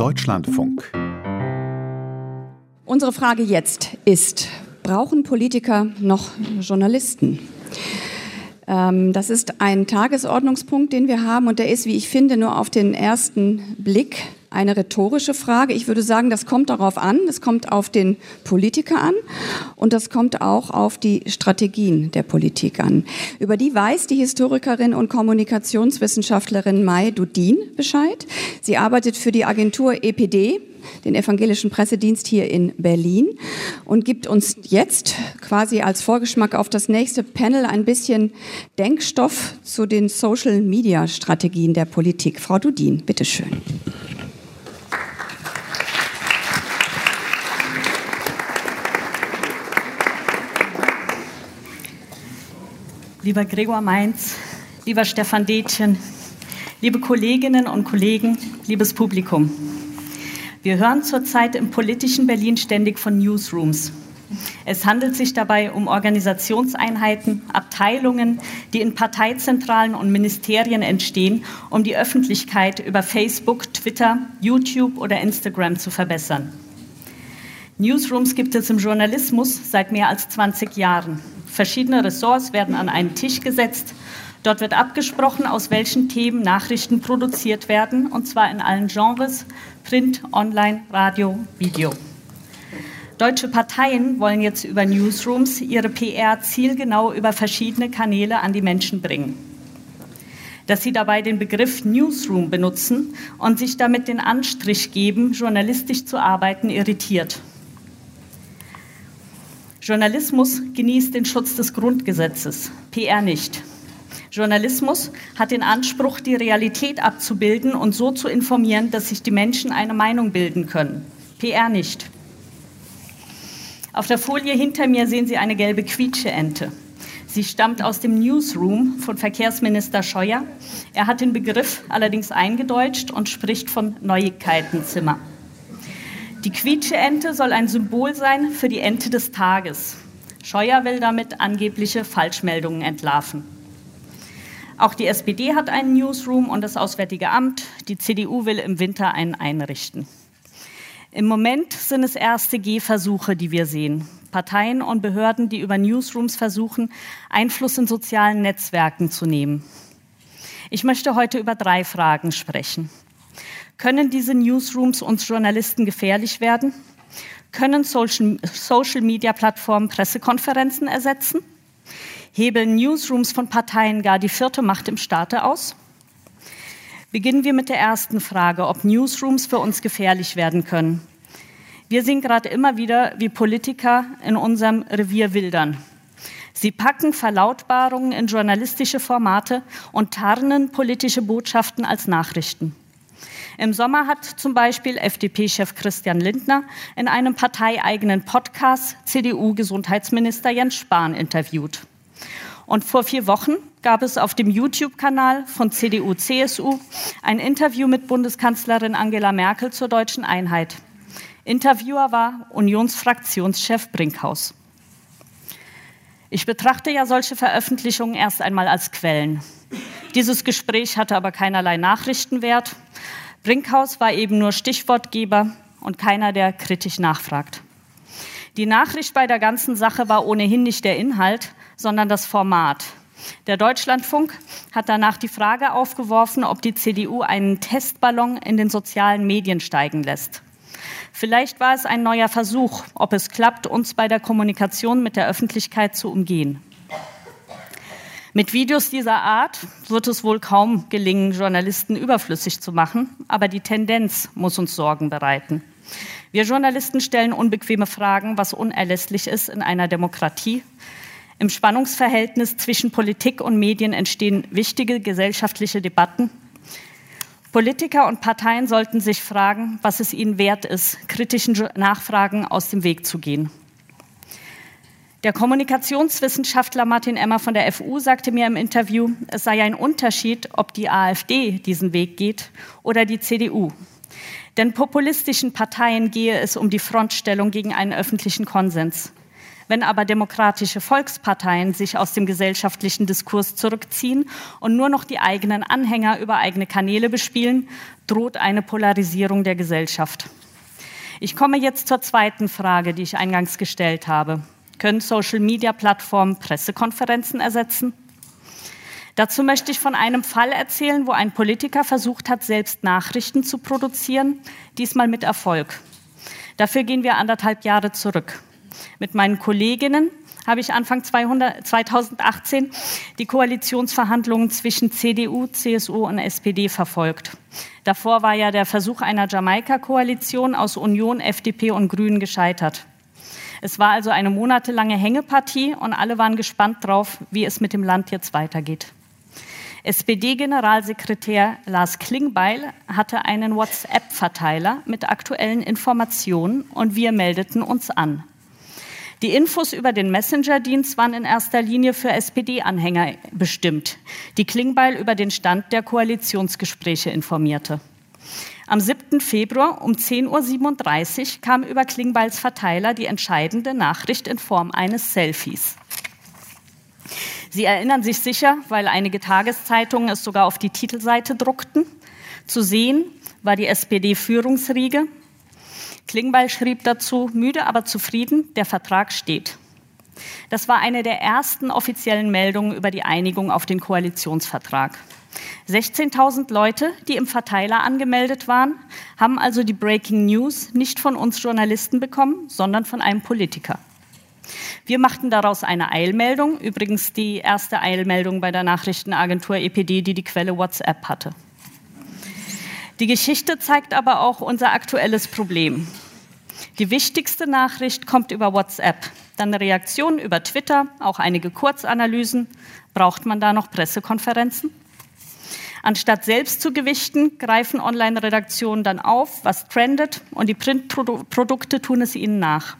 Deutschlandfunk. Unsere Frage jetzt ist, brauchen Politiker noch Journalisten? Ähm, das ist ein Tagesordnungspunkt, den wir haben und der ist, wie ich finde, nur auf den ersten Blick eine rhetorische Frage. Ich würde sagen, das kommt darauf an, das kommt auf den Politiker an und das kommt auch auf die Strategien der Politik an. Über die weiß die Historikerin und Kommunikationswissenschaftlerin Mai Dudin Bescheid. Sie arbeitet für die Agentur EPD, den evangelischen Pressedienst hier in Berlin und gibt uns jetzt quasi als Vorgeschmack auf das nächste Panel ein bisschen Denkstoff zu den Social-Media-Strategien der Politik. Frau Dudin, bitteschön. Lieber Gregor Mainz, lieber Stefan Detjen, liebe Kolleginnen und Kollegen, liebes Publikum. Wir hören zurzeit im politischen Berlin ständig von Newsrooms. Es handelt sich dabei um Organisationseinheiten, Abteilungen, die in Parteizentralen und Ministerien entstehen, um die Öffentlichkeit über Facebook, Twitter, YouTube oder Instagram zu verbessern. Newsrooms gibt es im Journalismus seit mehr als 20 Jahren. Verschiedene Ressorts werden an einen Tisch gesetzt. Dort wird abgesprochen, aus welchen Themen Nachrichten produziert werden, und zwar in allen Genres, Print, Online, Radio, Video. Deutsche Parteien wollen jetzt über Newsrooms ihre PR zielgenau über verschiedene Kanäle an die Menschen bringen. Dass sie dabei den Begriff Newsroom benutzen und sich damit den Anstrich geben, journalistisch zu arbeiten, irritiert. Journalismus genießt den Schutz des Grundgesetzes, PR nicht. Journalismus hat den Anspruch, die Realität abzubilden und so zu informieren, dass sich die Menschen eine Meinung bilden können. PR nicht. Auf der Folie hinter mir sehen Sie eine gelbe Quietscheente. Sie stammt aus dem Newsroom von Verkehrsminister Scheuer. Er hat den Begriff allerdings eingedeutscht und spricht von Neuigkeitenzimmer. Die Quietscheente soll ein Symbol sein für die Ente des Tages. Scheuer will damit angebliche Falschmeldungen entlarven. Auch die SPD hat einen Newsroom und das Auswärtige Amt. Die CDU will im Winter einen einrichten. Im Moment sind es erste Gehversuche, die wir sehen. Parteien und Behörden, die über Newsrooms versuchen, Einfluss in sozialen Netzwerken zu nehmen. Ich möchte heute über drei Fragen sprechen. Können diese Newsrooms uns Journalisten gefährlich werden? Können Social-Media-Plattformen Pressekonferenzen ersetzen? Hebeln Newsrooms von Parteien gar die vierte Macht im Staate aus? Beginnen wir mit der ersten Frage, ob Newsrooms für uns gefährlich werden können. Wir sehen gerade immer wieder, wie Politiker in unserem Revier wildern. Sie packen Verlautbarungen in journalistische Formate und tarnen politische Botschaften als Nachrichten. Im Sommer hat zum Beispiel FDP-Chef Christian Lindner in einem parteieigenen Podcast CDU-Gesundheitsminister Jens Spahn interviewt. Und vor vier Wochen gab es auf dem YouTube-Kanal von CDU-CSU ein Interview mit Bundeskanzlerin Angela Merkel zur deutschen Einheit. Interviewer war Unionsfraktionschef Brinkhaus. Ich betrachte ja solche Veröffentlichungen erst einmal als Quellen. Dieses Gespräch hatte aber keinerlei Nachrichtenwert. Brinkhaus war eben nur Stichwortgeber und keiner, der kritisch nachfragt. Die Nachricht bei der ganzen Sache war ohnehin nicht der Inhalt, sondern das Format. Der Deutschlandfunk hat danach die Frage aufgeworfen, ob die CDU einen Testballon in den sozialen Medien steigen lässt. Vielleicht war es ein neuer Versuch, ob es klappt, uns bei der Kommunikation mit der Öffentlichkeit zu umgehen. Mit Videos dieser Art wird es wohl kaum gelingen, Journalisten überflüssig zu machen, aber die Tendenz muss uns Sorgen bereiten. Wir Journalisten stellen unbequeme Fragen, was unerlässlich ist in einer Demokratie. Im Spannungsverhältnis zwischen Politik und Medien entstehen wichtige gesellschaftliche Debatten. Politiker und Parteien sollten sich fragen, was es ihnen wert ist, kritischen Nachfragen aus dem Weg zu gehen. Der Kommunikationswissenschaftler Martin Emmer von der FU sagte mir im Interview, es sei ein Unterschied, ob die AfD diesen Weg geht oder die CDU. Denn populistischen Parteien gehe es um die Frontstellung gegen einen öffentlichen Konsens. Wenn aber demokratische Volksparteien sich aus dem gesellschaftlichen Diskurs zurückziehen und nur noch die eigenen Anhänger über eigene Kanäle bespielen, droht eine Polarisierung der Gesellschaft. Ich komme jetzt zur zweiten Frage, die ich eingangs gestellt habe. Können Social-Media-Plattformen Pressekonferenzen ersetzen? Dazu möchte ich von einem Fall erzählen, wo ein Politiker versucht hat, selbst Nachrichten zu produzieren, diesmal mit Erfolg. Dafür gehen wir anderthalb Jahre zurück. Mit meinen Kolleginnen habe ich Anfang 200, 2018 die Koalitionsverhandlungen zwischen CDU, CSU und SPD verfolgt. Davor war ja der Versuch einer Jamaika-Koalition aus Union, FDP und Grünen gescheitert. Es war also eine monatelange Hängepartie und alle waren gespannt drauf, wie es mit dem Land jetzt weitergeht. SPD-Generalsekretär Lars Klingbeil hatte einen WhatsApp-Verteiler mit aktuellen Informationen und wir meldeten uns an. Die Infos über den Messenger-Dienst waren in erster Linie für SPD-Anhänger bestimmt, die Klingbeil über den Stand der Koalitionsgespräche informierte. Am 7. Februar um 10.37 Uhr kam über Klingbeils Verteiler die entscheidende Nachricht in Form eines Selfies. Sie erinnern sich sicher, weil einige Tageszeitungen es sogar auf die Titelseite druckten. Zu sehen war die SPD-Führungsriege. Klingbeil schrieb dazu, müde aber zufrieden, der Vertrag steht. Das war eine der ersten offiziellen Meldungen über die Einigung auf den Koalitionsvertrag. 16.000 Leute, die im Verteiler angemeldet waren, haben also die Breaking News nicht von uns Journalisten bekommen, sondern von einem Politiker. Wir machten daraus eine Eilmeldung, übrigens die erste Eilmeldung bei der Nachrichtenagentur EPD, die die Quelle WhatsApp hatte. Die Geschichte zeigt aber auch unser aktuelles Problem. Die wichtigste Nachricht kommt über WhatsApp, dann Reaktionen über Twitter, auch einige Kurzanalysen. Braucht man da noch Pressekonferenzen? Anstatt selbst zu gewichten, greifen Online-Redaktionen dann auf, was trendet, und die Printprodukte tun es ihnen nach.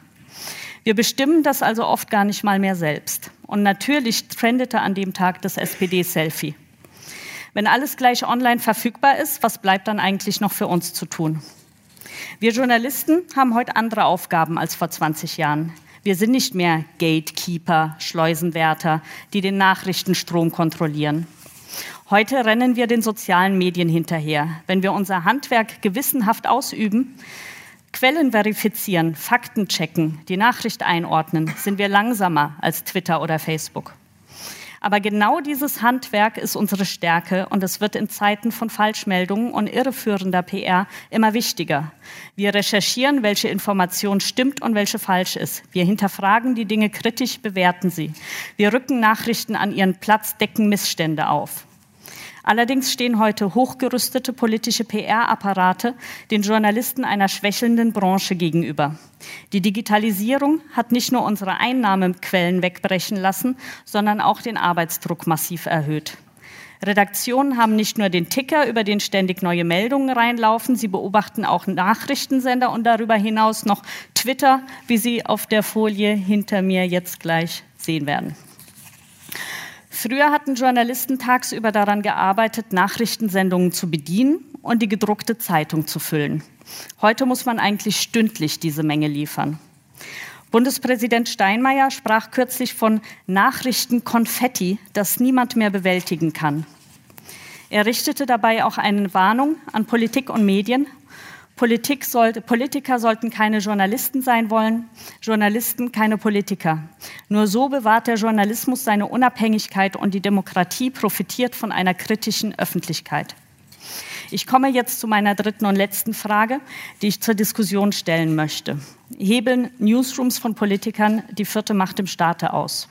Wir bestimmen das also oft gar nicht mal mehr selbst. Und natürlich trendete an dem Tag das SPD-Selfie. Wenn alles gleich online verfügbar ist, was bleibt dann eigentlich noch für uns zu tun? Wir Journalisten haben heute andere Aufgaben als vor 20 Jahren. Wir sind nicht mehr Gatekeeper, Schleusenwärter, die den Nachrichtenstrom kontrollieren. Heute rennen wir den sozialen Medien hinterher. Wenn wir unser Handwerk gewissenhaft ausüben, Quellen verifizieren, Fakten checken, die Nachricht einordnen, sind wir langsamer als Twitter oder Facebook. Aber genau dieses Handwerk ist unsere Stärke und es wird in Zeiten von Falschmeldungen und irreführender PR immer wichtiger. Wir recherchieren, welche Information stimmt und welche falsch ist. Wir hinterfragen die Dinge kritisch, bewerten sie. Wir rücken Nachrichten an ihren Platz, decken Missstände auf. Allerdings stehen heute hochgerüstete politische PR-Apparate den Journalisten einer schwächelnden Branche gegenüber. Die Digitalisierung hat nicht nur unsere Einnahmequellen wegbrechen lassen, sondern auch den Arbeitsdruck massiv erhöht. Redaktionen haben nicht nur den Ticker, über den ständig neue Meldungen reinlaufen, sie beobachten auch Nachrichtensender und darüber hinaus noch Twitter, wie Sie auf der Folie hinter mir jetzt gleich sehen werden. Früher hatten Journalisten tagsüber daran gearbeitet, Nachrichtensendungen zu bedienen und die gedruckte Zeitung zu füllen. Heute muss man eigentlich stündlich diese Menge liefern. Bundespräsident Steinmeier sprach kürzlich von Nachrichtenkonfetti, das niemand mehr bewältigen kann. Er richtete dabei auch eine Warnung an Politik und Medien, Politik sollte, Politiker sollten keine Journalisten sein wollen, Journalisten keine Politiker. Nur so bewahrt der Journalismus seine Unabhängigkeit und die Demokratie profitiert von einer kritischen Öffentlichkeit. Ich komme jetzt zu meiner dritten und letzten Frage, die ich zur Diskussion stellen möchte. Hebeln Newsrooms von Politikern die vierte Macht im Staate aus?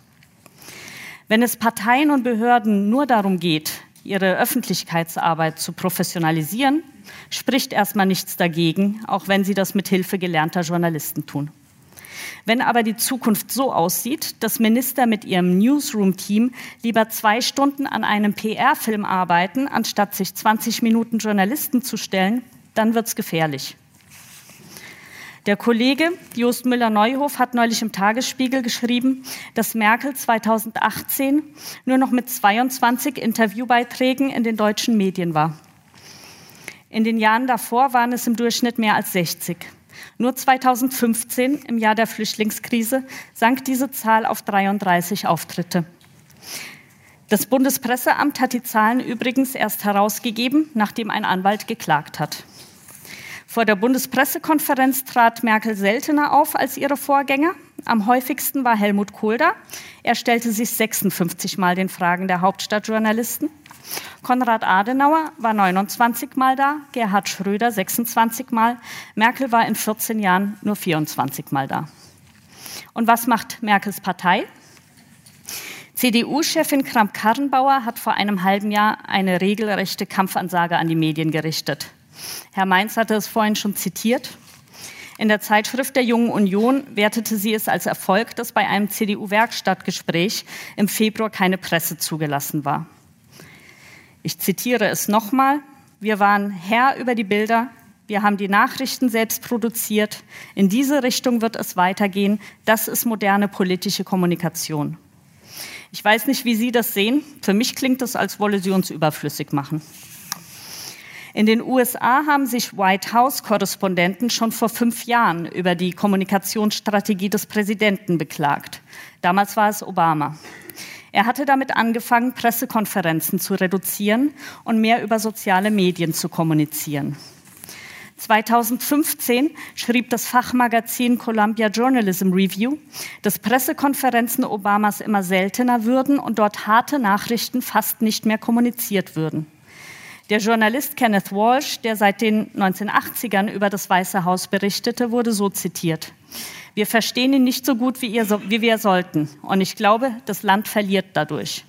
Wenn es Parteien und Behörden nur darum geht, ihre Öffentlichkeitsarbeit zu professionalisieren, spricht erstmal nichts dagegen, auch wenn sie das mit Hilfe gelernter Journalisten tun. Wenn aber die Zukunft so aussieht, dass Minister mit ihrem Newsroom-Team lieber zwei Stunden an einem PR-Film arbeiten, anstatt sich 20 Minuten Journalisten zu stellen, dann wird es gefährlich. Der Kollege Jost Müller-Neuhof hat neulich im Tagesspiegel geschrieben, dass Merkel 2018 nur noch mit 22 Interviewbeiträgen in den deutschen Medien war. In den Jahren davor waren es im Durchschnitt mehr als 60. Nur 2015, im Jahr der Flüchtlingskrise, sank diese Zahl auf 33 Auftritte. Das Bundespresseamt hat die Zahlen übrigens erst herausgegeben, nachdem ein Anwalt geklagt hat. Vor der Bundespressekonferenz trat Merkel seltener auf als ihre Vorgänger. Am häufigsten war Helmut Kohl da. Er stellte sich 56 Mal den Fragen der Hauptstadtjournalisten. Konrad Adenauer war 29 Mal da, Gerhard Schröder 26 Mal, Merkel war in 14 Jahren nur 24 Mal da. Und was macht Merkels Partei? CDU-Chefin Kramp-Karrenbauer hat vor einem halben Jahr eine regelrechte Kampfansage an die Medien gerichtet. Herr Mainz hatte es vorhin schon zitiert. In der Zeitschrift der Jungen Union wertete sie es als Erfolg, dass bei einem CDU-Werkstattgespräch im Februar keine Presse zugelassen war. Ich zitiere es nochmal. Wir waren Herr über die Bilder. Wir haben die Nachrichten selbst produziert. In diese Richtung wird es weitergehen. Das ist moderne politische Kommunikation. Ich weiß nicht, wie Sie das sehen. Für mich klingt es, als wolle sie uns überflüssig machen. In den USA haben sich White House-Korrespondenten schon vor fünf Jahren über die Kommunikationsstrategie des Präsidenten beklagt. Damals war es Obama. Er hatte damit angefangen, Pressekonferenzen zu reduzieren und mehr über soziale Medien zu kommunizieren. 2015 schrieb das Fachmagazin Columbia Journalism Review, dass Pressekonferenzen Obamas immer seltener würden und dort harte Nachrichten fast nicht mehr kommuniziert würden. Der Journalist Kenneth Walsh, der seit den 1980ern über das Weiße Haus berichtete, wurde so zitiert. Wir verstehen ihn nicht so gut, wie, ihr, wie wir sollten. Und ich glaube, das Land verliert dadurch.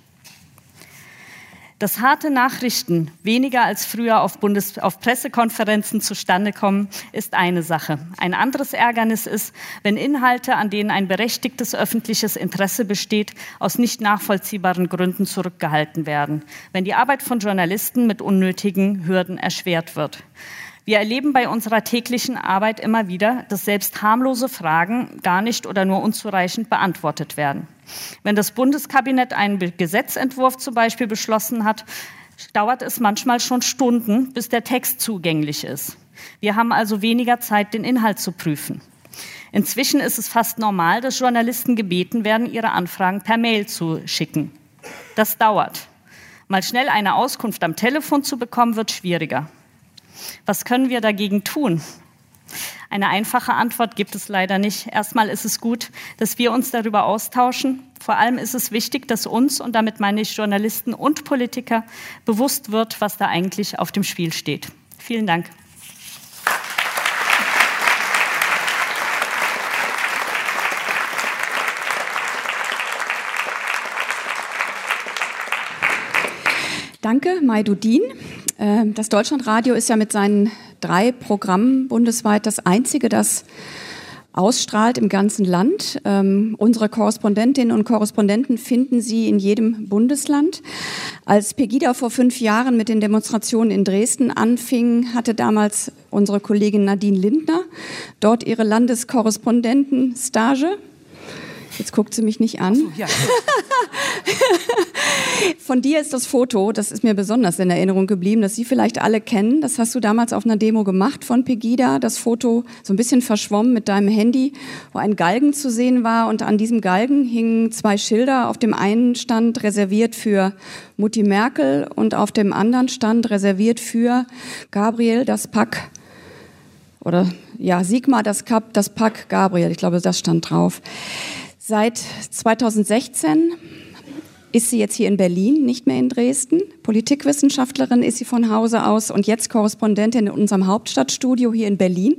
Dass harte Nachrichten weniger als früher auf, Bundes auf Pressekonferenzen zustande kommen, ist eine Sache. Ein anderes Ärgernis ist, wenn Inhalte, an denen ein berechtigtes öffentliches Interesse besteht, aus nicht nachvollziehbaren Gründen zurückgehalten werden, wenn die Arbeit von Journalisten mit unnötigen Hürden erschwert wird. Wir erleben bei unserer täglichen Arbeit immer wieder, dass selbst harmlose Fragen gar nicht oder nur unzureichend beantwortet werden. Wenn das Bundeskabinett einen Gesetzentwurf zum Beispiel beschlossen hat, dauert es manchmal schon Stunden, bis der Text zugänglich ist. Wir haben also weniger Zeit, den Inhalt zu prüfen. Inzwischen ist es fast normal, dass Journalisten gebeten werden, ihre Anfragen per Mail zu schicken. Das dauert. Mal schnell eine Auskunft am Telefon zu bekommen, wird schwieriger. Was können wir dagegen tun? Eine einfache Antwort gibt es leider nicht. Erstmal ist es gut, dass wir uns darüber austauschen. Vor allem ist es wichtig, dass uns, und damit meine ich Journalisten und Politiker, bewusst wird, was da eigentlich auf dem Spiel steht. Vielen Dank. Danke, Maidudin. Ähm, das Deutschlandradio ist ja mit seinen drei Programmen bundesweit das einzige, das ausstrahlt im ganzen Land. Ähm, unsere Korrespondentinnen und Korrespondenten finden Sie in jedem Bundesland. Als Pegida vor fünf Jahren mit den Demonstrationen in Dresden anfing, hatte damals unsere Kollegin Nadine Lindner dort ihre Landeskorrespondentenstage. Jetzt guckt sie mich nicht an. So, ja. Von dir ist das Foto, das ist mir besonders in Erinnerung geblieben, das Sie vielleicht alle kennen. Das hast du damals auf einer Demo gemacht von Pegida. Das Foto so ein bisschen verschwommen mit deinem Handy, wo ein Galgen zu sehen war. Und an diesem Galgen hingen zwei Schilder. Auf dem einen stand reserviert für Mutti Merkel und auf dem anderen stand reserviert für Gabriel das Pack. Oder ja, Sigmar das Kap, das Pack Gabriel. Ich glaube, das stand drauf. Seit 2016 ist sie jetzt hier in Berlin, nicht mehr in Dresden. Politikwissenschaftlerin ist sie von Hause aus und jetzt Korrespondentin in unserem Hauptstadtstudio hier in Berlin.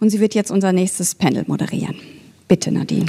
Und sie wird jetzt unser nächstes Panel moderieren. Bitte, Nadine.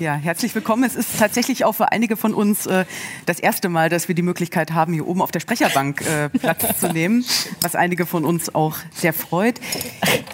Ja, herzlich willkommen. Es ist tatsächlich auch für einige von uns äh, das erste Mal, dass wir die Möglichkeit haben, hier oben auf der Sprecherbank äh, Platz zu nehmen, was einige von uns auch sehr freut.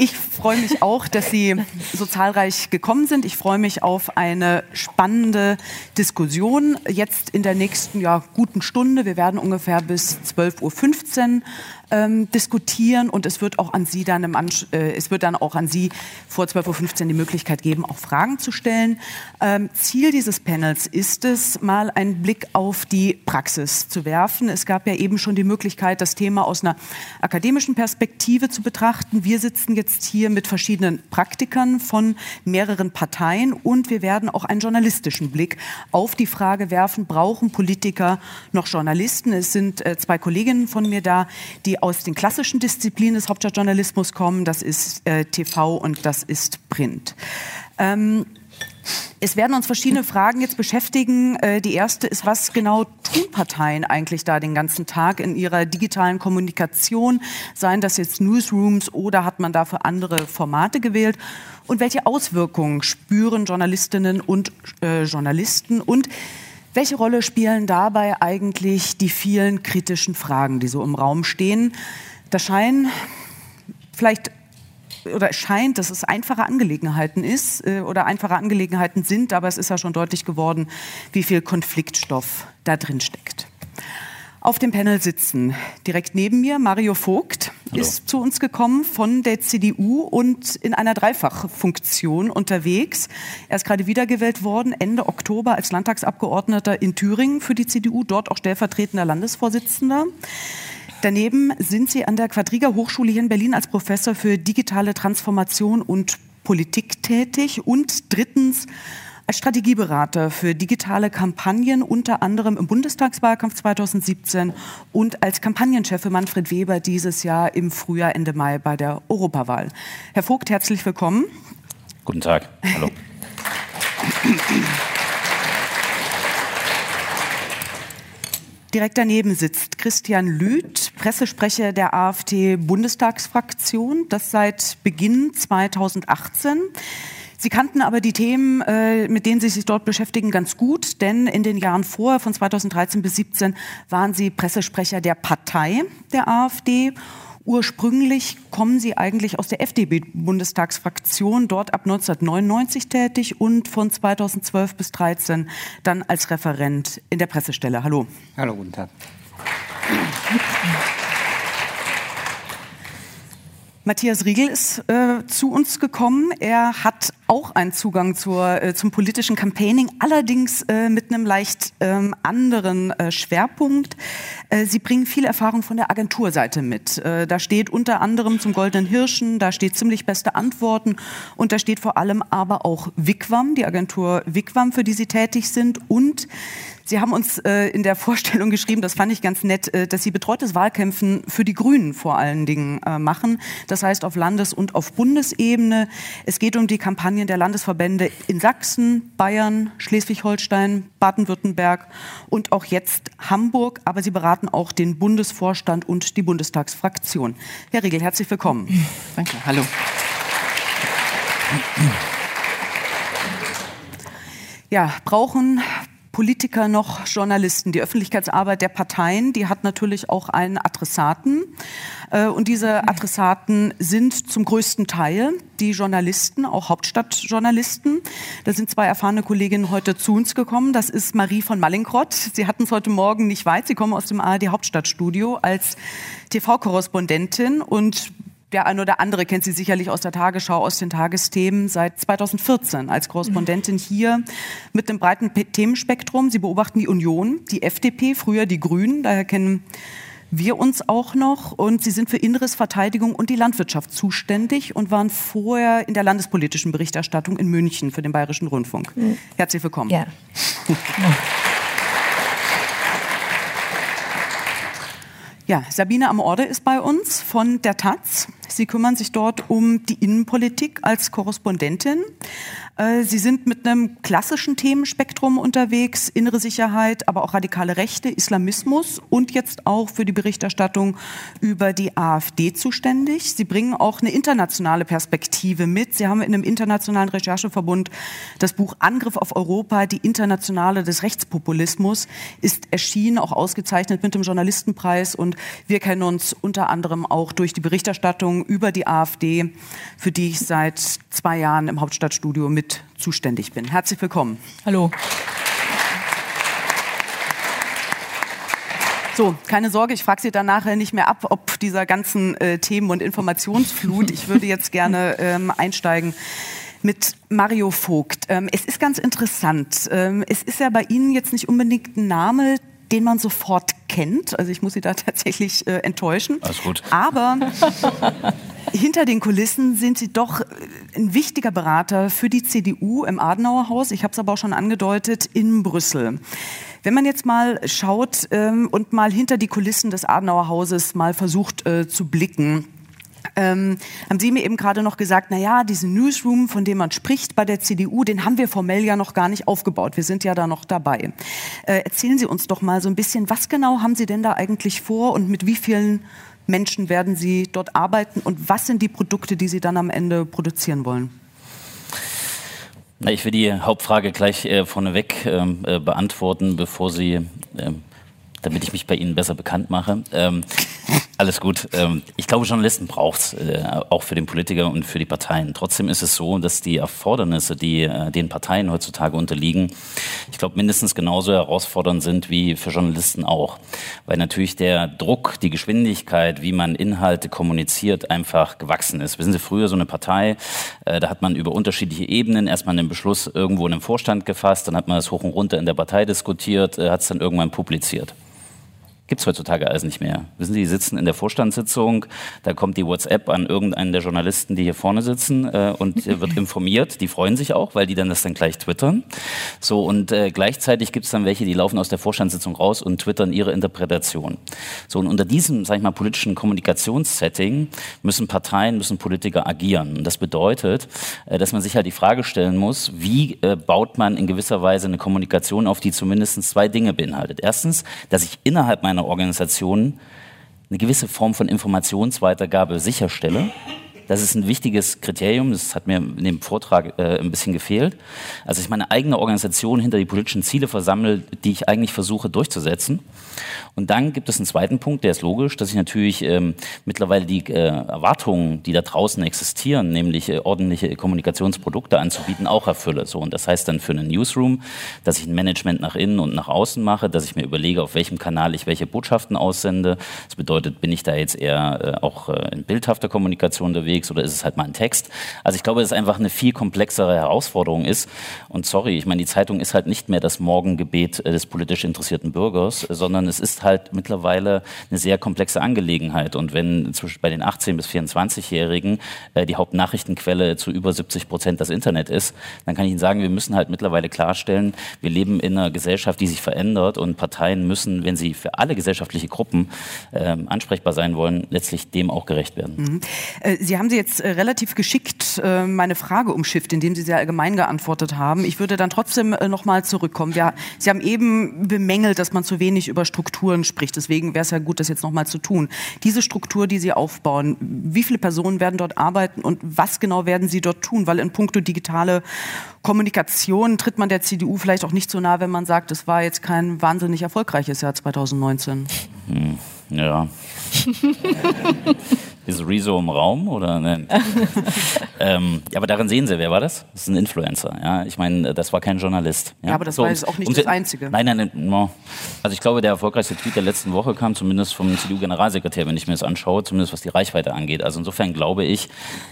Ich freue mich auch, dass Sie so zahlreich gekommen sind. Ich freue mich auf eine spannende Diskussion jetzt in der nächsten ja, guten Stunde. Wir werden ungefähr bis 12.15 Uhr ähm, diskutieren und es wird auch an Sie dann im äh, es wird dann auch an Sie vor 12.15 Uhr die Möglichkeit geben, auch Fragen zu stellen. Ähm, Ziel dieses Panels ist es, mal einen Blick auf die Praxis zu werfen. Es gab ja eben schon die Möglichkeit, das Thema aus einer akademischen Perspektive zu betrachten. Wir sitzen jetzt hier mit verschiedenen Praktikern von mehreren Parteien und wir werden auch einen journalistischen Blick auf die Frage werfen, brauchen Politiker noch Journalisten? Es sind äh, zwei Kolleginnen von mir da, die aus den klassischen Disziplinen des Hauptstadtjournalismus kommen. Das ist äh, TV und das ist Print. Ähm, es werden uns verschiedene Fragen jetzt beschäftigen. Äh, die erste ist, was genau tun Parteien eigentlich da den ganzen Tag in ihrer digitalen Kommunikation? Seien das jetzt Newsrooms oder hat man dafür andere Formate gewählt? Und welche Auswirkungen spüren Journalistinnen und äh, Journalisten? Und welche Rolle spielen dabei eigentlich die vielen kritischen Fragen, die so im Raum stehen? Da scheinen vielleicht oder es scheint, dass es einfache Angelegenheiten ist äh, oder einfache Angelegenheiten sind, aber es ist ja schon deutlich geworden, wie viel Konfliktstoff da drin steckt. Auf dem Panel sitzen direkt neben mir Mario Vogt, Hallo. ist zu uns gekommen von der CDU und in einer Dreifachfunktion unterwegs. Er ist gerade wiedergewählt worden, Ende Oktober als Landtagsabgeordneter in Thüringen für die CDU, dort auch stellvertretender Landesvorsitzender. Daneben sind Sie an der Quadriga Hochschule hier in Berlin als Professor für digitale Transformation und Politik tätig und drittens als Strategieberater für digitale Kampagnen, unter anderem im Bundestagswahlkampf 2017 und als Kampagnenchef für Manfred Weber dieses Jahr im Frühjahr, Ende Mai bei der Europawahl. Herr Vogt, herzlich willkommen. Guten Tag. Hallo. Direkt daneben sitzt Christian Lüth, Pressesprecher der AfD-Bundestagsfraktion, das seit Beginn 2018. Sie kannten aber die Themen, äh, mit denen Sie sich dort beschäftigen, ganz gut, denn in den Jahren vorher, von 2013 bis 2017, waren Sie Pressesprecher der Partei der AfD. Ursprünglich kommen Sie eigentlich aus der FDP-Bundestagsfraktion, dort ab 1999 tätig und von 2012 bis 2013 dann als Referent in der Pressestelle. Hallo. Hallo, guten Tag. Matthias Riegel ist äh, zu uns gekommen. Er hat auch einen Zugang zur, äh, zum politischen Campaigning, allerdings äh, mit einem leicht ähm, anderen äh, Schwerpunkt. Äh, Sie bringen viel Erfahrung von der Agenturseite mit. Äh, da steht unter anderem zum Goldenen Hirschen, da steht ziemlich beste Antworten und da steht vor allem aber auch Wigwam, die Agentur Wigwam, für die Sie tätig sind und Sie haben uns äh, in der Vorstellung geschrieben, das fand ich ganz nett, äh, dass Sie betreutes Wahlkämpfen für die Grünen vor allen Dingen äh, machen. Das heißt auf Landes- und auf Bundesebene. Es geht um die Kampagnen der Landesverbände in Sachsen, Bayern, Schleswig-Holstein, Baden-Württemberg und auch jetzt Hamburg. Aber Sie beraten auch den Bundesvorstand und die Bundestagsfraktion. Herr Riegel, herzlich willkommen. Danke. Hallo. Ja, brauchen Politiker noch Journalisten. Die Öffentlichkeitsarbeit der Parteien, die hat natürlich auch einen Adressaten. Äh, und diese Adressaten sind zum größten Teil die Journalisten, auch Hauptstadtjournalisten. Da sind zwei erfahrene Kolleginnen heute zu uns gekommen. Das ist Marie von Mallinckrodt. Sie hatten es heute Morgen nicht weit. Sie kommen aus dem ARD Hauptstadtstudio als TV-Korrespondentin und der eine oder andere kennt sie sicherlich aus der Tagesschau, aus den Tagesthemen seit 2014 als Korrespondentin hier mit einem breiten Themenspektrum. Sie beobachten die Union, die FDP, früher die Grünen, daher kennen wir uns auch noch und Sie sind für Inneres, Verteidigung und die Landwirtschaft zuständig und waren vorher in der landespolitischen Berichterstattung in München für den Bayerischen Rundfunk. Mhm. Herzlich willkommen. Ja. Ja, Sabine Amorde ist bei uns von der Taz. Sie kümmern sich dort um die Innenpolitik als Korrespondentin. Äh, Sie sind mit einem klassischen Themenspektrum unterwegs, innere Sicherheit, aber auch radikale Rechte, Islamismus und jetzt auch für die Berichterstattung über die AfD zuständig. Sie bringen auch eine internationale Perspektive mit. Sie haben in einem internationalen Rechercheverbund das Buch Angriff auf Europa, die Internationale des Rechtspopulismus, ist erschienen, auch ausgezeichnet mit dem Journalistenpreis. Und wir kennen uns unter anderem auch durch die Berichterstattung über die AfD, für die ich seit zwei Jahren im Hauptstadtstudio mit zuständig bin. Herzlich willkommen. Hallo. So, keine Sorge, ich frage Sie dann nachher nicht mehr ab, ob dieser ganzen äh, Themen und Informationsflut. Ich würde jetzt gerne ähm, einsteigen mit Mario Vogt. Ähm, es ist ganz interessant. Ähm, es ist ja bei Ihnen jetzt nicht unbedingt ein Name, den man sofort kennt. Also ich muss Sie da tatsächlich äh, enttäuschen. Alles gut. Aber hinter den Kulissen sind Sie doch äh, ein wichtiger Berater für die CDU im Adenauer Haus. Ich habe es aber auch schon angedeutet, in Brüssel. Wenn man jetzt mal schaut ähm, und mal hinter die Kulissen des Adenauer Hauses mal versucht äh, zu blicken, ähm, haben Sie mir eben gerade noch gesagt, na ja, diesen Newsroom, von dem man spricht bei der CDU, den haben wir formell ja noch gar nicht aufgebaut. Wir sind ja da noch dabei. Äh, erzählen Sie uns doch mal so ein bisschen, was genau haben Sie denn da eigentlich vor und mit wie vielen Menschen werden Sie dort arbeiten und was sind die Produkte, die Sie dann am Ende produzieren wollen? Ich will die Hauptfrage gleich äh, vorneweg ähm, äh, beantworten, bevor Sie, ähm, damit ich mich bei Ihnen besser bekannt mache. Ähm, alles gut. Ähm, ich glaube, Journalisten braucht es, äh, auch für den Politiker und für die Parteien. Trotzdem ist es so, dass die Erfordernisse, die äh, den Parteien heutzutage unterliegen, ich glaube, mindestens genauso herausfordernd sind wie für Journalisten auch. Weil natürlich der Druck, die Geschwindigkeit, wie man Inhalte kommuniziert, einfach gewachsen ist. Wissen Sie, früher so eine Partei, äh, da hat man über unterschiedliche Ebenen erstmal einen Beschluss irgendwo in einem Vorstand gefasst, dann hat man das hoch und runter in der Partei diskutiert, hat es dann irgendwann publiziert. Gibt es heutzutage alles nicht mehr. Wissen Sie, die sitzen in der Vorstandssitzung, da kommt die WhatsApp an irgendeinen der Journalisten, die hier vorne sitzen äh, und wird informiert. Die freuen sich auch, weil die dann das dann gleich twittern. So und äh, gleichzeitig gibt es dann welche, die laufen aus der Vorstandssitzung raus und twittern ihre Interpretation. So und unter diesem, sag ich mal, politischen Kommunikationssetting müssen Parteien, müssen Politiker agieren. Und das bedeutet, äh, dass man sich halt die Frage stellen muss, wie äh, baut man in gewisser Weise eine Kommunikation auf, die zumindest zwei Dinge beinhaltet. Erstens, dass ich innerhalb meiner Organisation eine gewisse Form von Informationsweitergabe sicherstelle. Das ist ein wichtiges Kriterium, das hat mir in dem Vortrag äh, ein bisschen gefehlt. Also ich meine eigene Organisation hinter die politischen Ziele versammle, die ich eigentlich versuche durchzusetzen. Und dann gibt es einen zweiten Punkt, der ist logisch, dass ich natürlich ähm, mittlerweile die äh, Erwartungen, die da draußen existieren, nämlich äh, ordentliche Kommunikationsprodukte anzubieten, auch erfülle. So, und das heißt dann für einen Newsroom, dass ich ein Management nach innen und nach außen mache, dass ich mir überlege, auf welchem Kanal ich welche Botschaften aussende. Das bedeutet, bin ich da jetzt eher äh, auch äh, in bildhafter Kommunikation unterwegs? oder ist es halt mal ein Text? Also ich glaube, dass es einfach eine viel komplexere Herausforderung ist. Und sorry, ich meine, die Zeitung ist halt nicht mehr das Morgengebet äh, des politisch interessierten Bürgers, sondern es ist halt mittlerweile eine sehr komplexe Angelegenheit. Und wenn bei den 18- bis 24-Jährigen äh, die Hauptnachrichtenquelle zu über 70 Prozent das Internet ist, dann kann ich Ihnen sagen, wir müssen halt mittlerweile klarstellen, wir leben in einer Gesellschaft, die sich verändert und Parteien müssen, wenn sie für alle gesellschaftliche Gruppen äh, ansprechbar sein wollen, letztlich dem auch gerecht werden. Mhm. Äh, sie haben Sie jetzt äh, relativ geschickt äh, meine Frage umschifft, indem Sie sehr allgemein geantwortet haben. Ich würde dann trotzdem äh, noch mal zurückkommen. Sie haben eben bemängelt, dass man zu wenig über Strukturen spricht. Deswegen wäre es ja gut, das jetzt noch mal zu tun. Diese Struktur, die Sie aufbauen, wie viele Personen werden dort arbeiten und was genau werden Sie dort tun? Weil in puncto digitale Kommunikation tritt man der CDU vielleicht auch nicht so nah, wenn man sagt, es war jetzt kein wahnsinnig erfolgreiches Jahr 2019. Hm, ja. Ist Rezo im Raum oder nein? ähm, ja, aber darin sehen Sie, wer war das? Das ist ein Influencer. Ja, ich meine, das war kein Journalist. Ja, ja aber das so, war jetzt auch nicht um, das Einzige. Nein, nein, nein. Also ich glaube, der erfolgreichste Tweet der letzten Woche kam zumindest vom CDU-Generalsekretär, wenn ich mir das anschaue, zumindest was die Reichweite angeht. Also insofern glaube ich,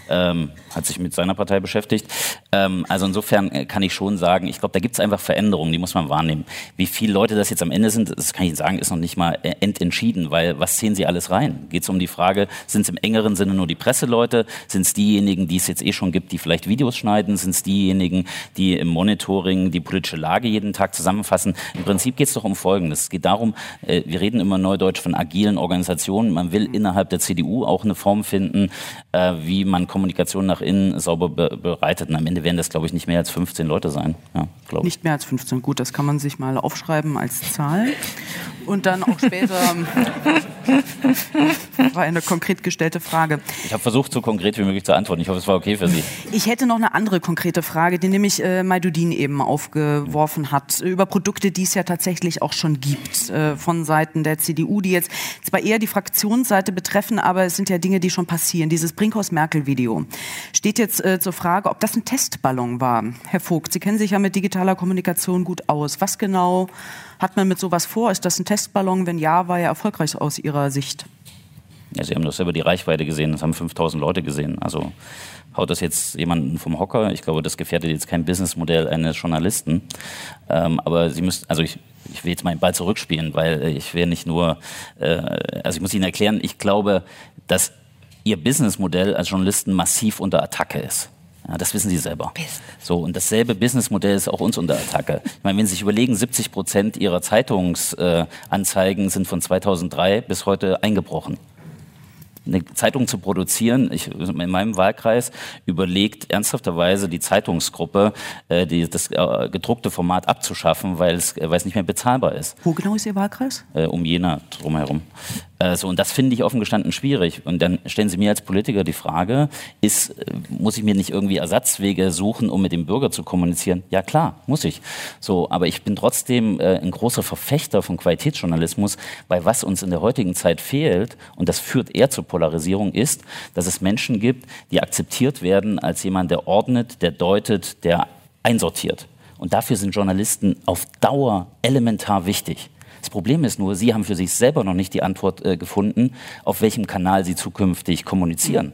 ähm, hat sich mit seiner Partei beschäftigt. Ähm, also insofern äh, kann ich schon sagen, ich glaube, da gibt es einfach Veränderungen, die muss man wahrnehmen. Wie viele Leute das jetzt am Ende sind, das kann ich Ihnen sagen, ist noch nicht mal äh, ententschieden, weil was sehen Sie alles rein? Geht es um die Frage, sind es im engeren Sinne nur die Presseleute? Sind es diejenigen, die es jetzt eh schon gibt, die vielleicht Videos schneiden? Sind es diejenigen, die im Monitoring die politische Lage jeden Tag zusammenfassen? Im Prinzip geht es doch um Folgendes. Es geht darum, äh, wir reden immer neudeutsch von agilen Organisationen. Man will innerhalb der CDU auch eine Form finden, äh, wie man Kommunikation nach innen sauber be bereitet. Und am Ende werden das, glaube ich, nicht mehr als 15 Leute sein. Ja, nicht mehr als 15. Gut, das kann man sich mal aufschreiben als Zahl. Und dann auch später war eine konkret gestellte Frage. Ich habe versucht, so konkret wie möglich zu antworten. Ich hoffe, es war okay für Sie. Ich hätte noch eine andere konkrete Frage, die nämlich äh, Maidudin eben aufgeworfen hat, über Produkte, die es ja tatsächlich auch schon gibt äh, von Seiten der CDU, die jetzt zwar eher die Fraktionsseite betreffen, aber es sind ja Dinge, die schon passieren. Dieses Brinkhaus-Merkel-Video steht jetzt äh, zur Frage, ob das ein Testballon war. Herr Vogt, Sie kennen sich ja mit digitaler Kommunikation gut aus. Was genau hat man mit sowas vor? Ist das ein Testballon? Wenn ja, war er erfolgreich aus Ihrer Sicht? Ja, Sie haben das selber die Reichweite gesehen, das haben 5000 Leute gesehen. Also haut das jetzt jemanden vom Hocker? Ich glaube, das gefährdet jetzt kein Businessmodell eines Journalisten. Ähm, aber Sie müssen, also ich, ich will jetzt mal den Ball zurückspielen, weil ich will nicht nur, äh, also ich muss Ihnen erklären, ich glaube, dass Ihr Businessmodell als Journalisten massiv unter Attacke ist. Ja, das wissen Sie selber. So, und dasselbe Businessmodell ist auch uns unter Attacke. Ich meine, wenn Sie sich überlegen, 70 Prozent Ihrer Zeitungsanzeigen äh, sind von 2003 bis heute eingebrochen eine Zeitung zu produzieren. Ich, in meinem Wahlkreis überlegt ernsthafterweise die Zeitungsgruppe, äh, die, das äh, gedruckte Format abzuschaffen, weil es, es nicht mehr bezahlbar ist. Wo genau ist Ihr Wahlkreis? Äh, um Jena drumherum. Äh, so, und das finde ich offen gestanden schwierig. Und dann stellen Sie mir als Politiker die Frage, ist, äh, muss ich mir nicht irgendwie Ersatzwege suchen, um mit dem Bürger zu kommunizieren? Ja klar, muss ich. So, aber ich bin trotzdem äh, ein großer Verfechter von Qualitätsjournalismus, weil was uns in der heutigen Zeit fehlt, und das führt eher zur Polarisierung, ist, dass es Menschen gibt, die akzeptiert werden als jemand, der ordnet, der deutet, der einsortiert. Und dafür sind Journalisten auf Dauer elementar wichtig. Das Problem ist nur, Sie haben für sich selber noch nicht die Antwort äh, gefunden, auf welchem Kanal Sie zukünftig kommunizieren.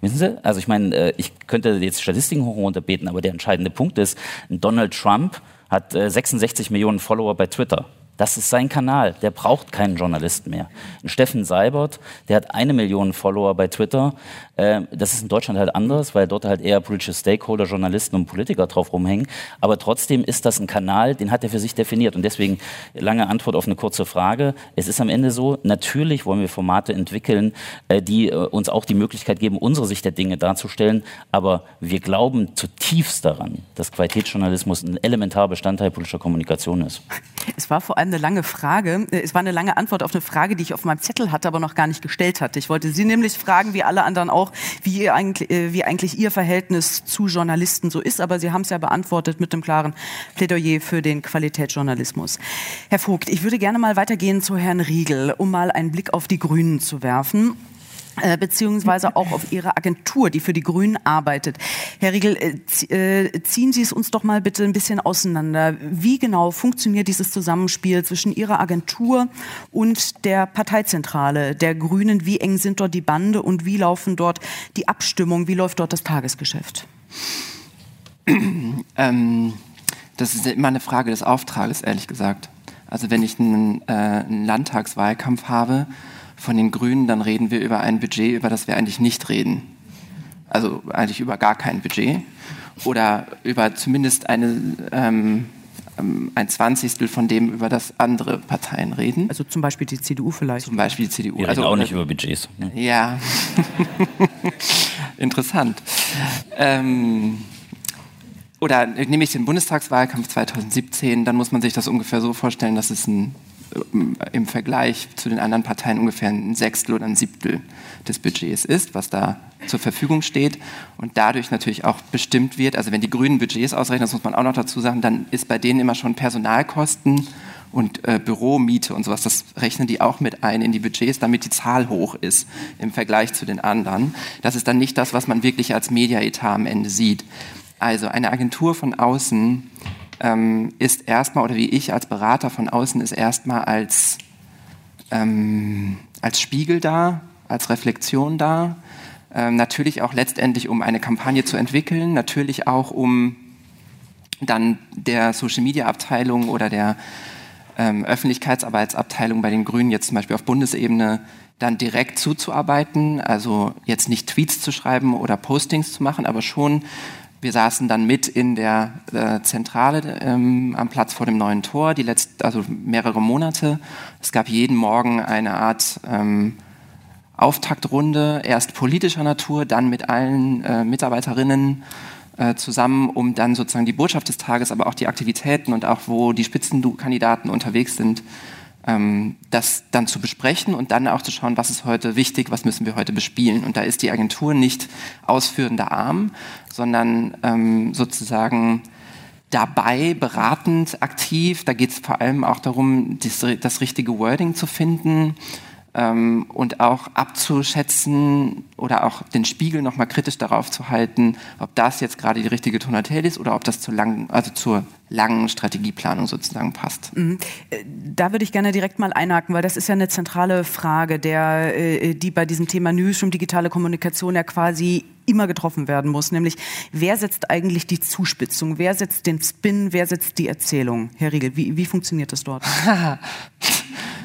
Wissen Sie? Also ich meine, äh, ich könnte jetzt Statistiken hoch und runter beten, aber der entscheidende Punkt ist, Donald Trump hat äh, 66 Millionen Follower bei Twitter. Das ist sein Kanal. Der braucht keinen Journalisten mehr. Ein Steffen Seibert, der hat eine Million Follower bei Twitter. Äh, das ist in Deutschland halt anders, weil dort halt eher politische Stakeholder, Journalisten und Politiker drauf rumhängen. Aber trotzdem ist das ein Kanal, den hat er für sich definiert. Und deswegen lange Antwort auf eine kurze Frage. Es ist am Ende so, natürlich wollen wir Formate entwickeln, äh, die äh, uns auch die Möglichkeit geben, unsere Sicht der Dinge darzustellen. Aber wir glauben zutiefst daran, dass Qualitätsjournalismus ein elementarer Bestandteil politischer Kommunikation ist. Es war vor allem eine lange Frage. Äh, es war eine lange Antwort auf eine Frage, die ich auf meinem Zettel hatte, aber noch gar nicht gestellt hatte. Ich wollte Sie nämlich fragen, wie alle anderen auch, wie, ihr eigentlich, äh, wie eigentlich Ihr Verhältnis zu Journalisten so ist. Aber Sie haben es ja beantwortet mit dem klaren Plädoyer für den Qualitätsjournalismus. Herr Vogt, ich würde gerne mal weitergehen zu Herrn Riegel, um mal einen Blick auf die Grünen zu werfen. Äh, beziehungsweise auch auf Ihre Agentur, die für die Grünen arbeitet. Herr Riegel, äh, äh, ziehen Sie es uns doch mal bitte ein bisschen auseinander. Wie genau funktioniert dieses Zusammenspiel zwischen Ihrer Agentur und der Parteizentrale der Grünen? Wie eng sind dort die Bande und wie laufen dort die Abstimmungen? Wie läuft dort das Tagesgeschäft? Ähm, das ist immer eine Frage des Auftrages, ehrlich gesagt. Also wenn ich einen, äh, einen Landtagswahlkampf habe, von den Grünen, dann reden wir über ein Budget, über das wir eigentlich nicht reden. Also eigentlich über gar kein Budget. Oder über zumindest eine, ähm, ähm ein Zwanzigstel von dem, über das andere Parteien reden. Also zum Beispiel die CDU vielleicht. Zum Beispiel die CDU. Wir reden also, auch nicht über Budgets. Ne? Ja, interessant. Ähm, oder nehme ich den Bundestagswahlkampf 2017, dann muss man sich das ungefähr so vorstellen, dass es ein im Vergleich zu den anderen Parteien ungefähr ein Sechstel oder ein Siebtel des Budgets ist, was da zur Verfügung steht und dadurch natürlich auch bestimmt wird. Also wenn die Grünen Budgets ausrechnen, das muss man auch noch dazu sagen, dann ist bei denen immer schon Personalkosten und äh, Büromiete und sowas, das rechnen die auch mit ein in die Budgets, damit die Zahl hoch ist im Vergleich zu den anderen. Das ist dann nicht das, was man wirklich als Mediaetat am Ende sieht. Also eine Agentur von außen ähm, ist erstmal, oder wie ich als Berater von außen, ist erstmal als, ähm, als Spiegel da, als Reflexion da. Ähm, natürlich auch letztendlich, um eine Kampagne zu entwickeln, natürlich auch, um dann der Social Media Abteilung oder der ähm, Öffentlichkeitsarbeitsabteilung bei den Grünen jetzt zum Beispiel auf Bundesebene dann direkt zuzuarbeiten, also jetzt nicht Tweets zu schreiben oder Postings zu machen, aber schon, wir saßen dann mit in der äh, Zentrale ähm, am Platz vor dem neuen Tor, die letzten, also mehrere Monate. Es gab jeden Morgen eine Art ähm, Auftaktrunde, erst politischer Natur, dann mit allen äh, Mitarbeiterinnen äh, zusammen, um dann sozusagen die Botschaft des Tages, aber auch die Aktivitäten und auch wo die Spitzenkandidaten unterwegs sind, das dann zu besprechen und dann auch zu schauen, was ist heute wichtig, was müssen wir heute bespielen. Und da ist die Agentur nicht ausführender Arm, sondern ähm, sozusagen dabei, beratend, aktiv. Da geht es vor allem auch darum, das, das richtige Wording zu finden ähm, und auch abzuschätzen oder auch den Spiegel nochmal kritisch darauf zu halten, ob das jetzt gerade die richtige Tonalität ist oder ob das zu lang, also zur langen Strategieplanung sozusagen passt. Mhm. Äh, da würde ich gerne direkt mal einhaken, weil das ist ja eine zentrale Frage, der, äh, die bei diesem Thema Newsroom, digitale Kommunikation ja quasi immer getroffen werden muss, nämlich wer setzt eigentlich die Zuspitzung, wer setzt den Spin, wer setzt die Erzählung? Herr Riegel, wie, wie funktioniert das dort?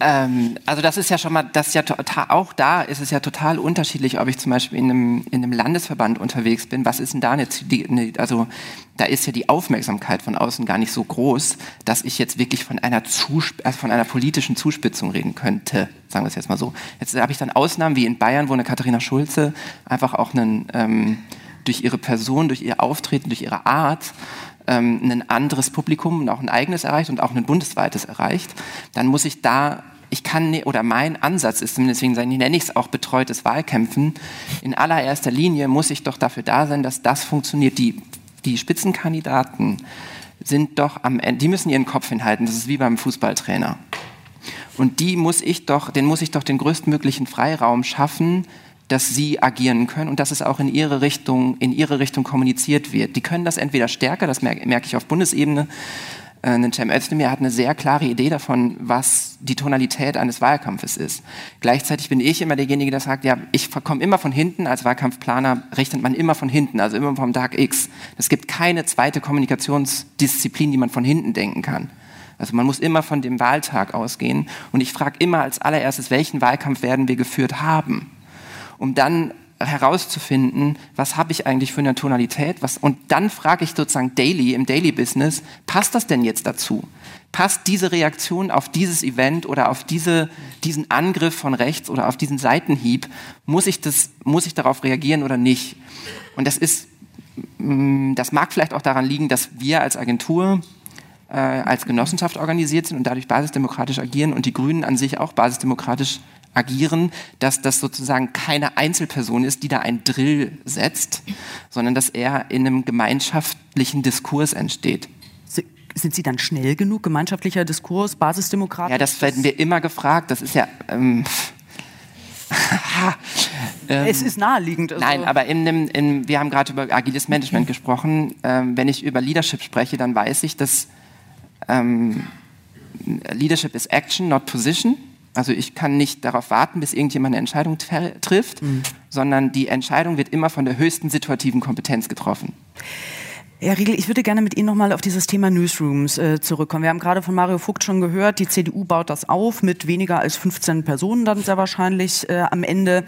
Ähm, also das ist ja schon mal, das ja auch da ist es ja total unterschiedlich, ob ich zum Beispiel in einem, in einem Landesverband unterwegs bin. Was ist denn da eine, die, also da ist ja die Aufmerksamkeit von außen gar nicht so groß, dass ich jetzt wirklich von einer, Zusp also von einer politischen Zuspitzung reden könnte, sagen wir es jetzt mal so. Jetzt habe ich dann Ausnahmen wie in Bayern, wo eine Katharina Schulze einfach auch einen, ähm, durch ihre Person, durch ihr Auftreten, durch ihre Art ähm, ein anderes Publikum und auch ein eigenes erreicht und auch ein bundesweites erreicht, dann muss ich da ich kann, ne, oder mein Ansatz ist, deswegen nenne ich es auch betreutes Wahlkämpfen, in allererster Linie muss ich doch dafür da sein, dass das funktioniert. Die, die Spitzenkandidaten sind doch am Ende, die müssen ihren Kopf hinhalten, das ist wie beim Fußballtrainer. Und die muss ich doch, den muss ich doch den größtmöglichen Freiraum schaffen, dass sie agieren können und dass es auch in ihre Richtung, in ihre Richtung kommuniziert wird. Die können das entweder stärker, das merke, ich auf Bundesebene, äh, Cem Özdemir hat eine sehr klare Idee davon, was die Tonalität eines Wahlkampfes ist. Gleichzeitig bin ich immer derjenige, der sagt, ja, ich komme immer von hinten, als Wahlkampfplaner richtet man immer von hinten, also immer vom Tag X. Es gibt keine zweite Kommunikationsdisziplin, die man von hinten denken kann. Also man muss immer von dem Wahltag ausgehen und ich frage immer als allererstes, welchen Wahlkampf werden wir geführt haben? Um dann herauszufinden, was habe ich eigentlich für eine Tonalität, was, und dann frage ich sozusagen daily, im Daily Business, passt das denn jetzt dazu? Passt diese Reaktion auf dieses Event oder auf diese, diesen Angriff von rechts oder auf diesen Seitenhieb, muss ich, das, muss ich darauf reagieren oder nicht? Und das ist, mm, das mag vielleicht auch daran liegen, dass wir als Agentur äh, als Genossenschaft organisiert sind und dadurch basisdemokratisch agieren und die Grünen an sich auch basisdemokratisch agieren, dass das sozusagen keine Einzelperson ist, die da ein Drill setzt, sondern dass er in einem gemeinschaftlichen Diskurs entsteht. Sind Sie dann schnell genug? Gemeinschaftlicher Diskurs, Basisdemokratie? Ja, das werden wir immer gefragt. Das ist ja. Ähm, ähm, es ist naheliegend. Also nein, aber in dem, in, wir haben gerade über agiles Management gesprochen. Ähm, wenn ich über Leadership spreche, dann weiß ich, dass ähm, Leadership is Action, not Position. Also ich kann nicht darauf warten, bis irgendjemand eine Entscheidung trifft, mhm. sondern die Entscheidung wird immer von der höchsten situativen Kompetenz getroffen. Herr Riegel, ich würde gerne mit Ihnen nochmal auf dieses Thema Newsrooms äh, zurückkommen. Wir haben gerade von Mario Vogt schon gehört, die CDU baut das auf mit weniger als 15 Personen dann sehr wahrscheinlich äh, am Ende.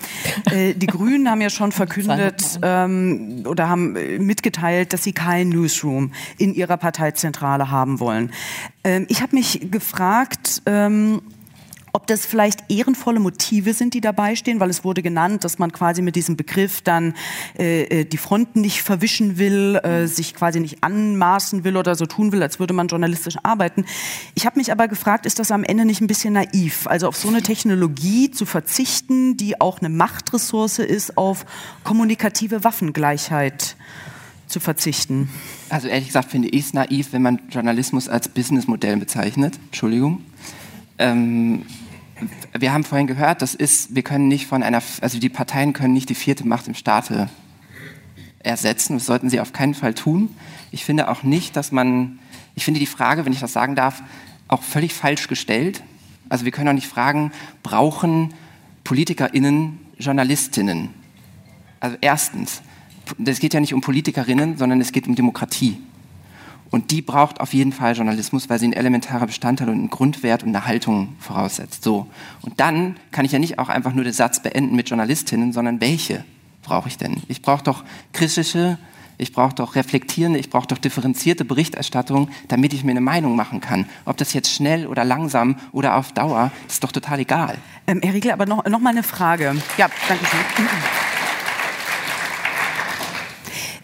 Äh, die Grünen haben ja schon verkündet ähm, oder haben äh, mitgeteilt, dass sie kein Newsroom in ihrer Parteizentrale haben wollen. Ähm, ich habe mich gefragt, ähm, ob das vielleicht ehrenvolle Motive sind, die dabei stehen, weil es wurde genannt, dass man quasi mit diesem Begriff dann äh, äh, die Fronten nicht verwischen will, äh, sich quasi nicht anmaßen will oder so tun will, als würde man journalistisch arbeiten. Ich habe mich aber gefragt, ist das am Ende nicht ein bisschen naiv, also auf so eine Technologie zu verzichten, die auch eine Machtressource ist, auf kommunikative Waffengleichheit zu verzichten? Also ehrlich gesagt finde ich es naiv, wenn man Journalismus als Businessmodell bezeichnet. Entschuldigung. Ähm, wir haben vorhin gehört, das ist, wir können nicht von einer, also die Parteien können nicht die vierte Macht im Staate ersetzen. Das sollten sie auf keinen Fall tun. Ich finde auch nicht, dass man, ich finde die Frage, wenn ich das sagen darf, auch völlig falsch gestellt. Also wir können auch nicht fragen, brauchen PolitikerInnen Journalistinnen? Also erstens, es geht ja nicht um Politikerinnen, sondern es geht um Demokratie. Und die braucht auf jeden Fall Journalismus, weil sie ein elementarer Bestandteil und ein Grundwert und eine Haltung voraussetzt. So. Und dann kann ich ja nicht auch einfach nur den Satz beenden mit Journalistinnen, sondern welche brauche ich denn? Ich brauche doch kritische, ich brauche doch reflektierende, ich brauche doch differenzierte Berichterstattung, damit ich mir eine Meinung machen kann. Ob das jetzt schnell oder langsam oder auf Dauer, ist doch total egal. Ähm, Herr Riegel, aber noch, noch mal eine Frage. Ja, danke schön.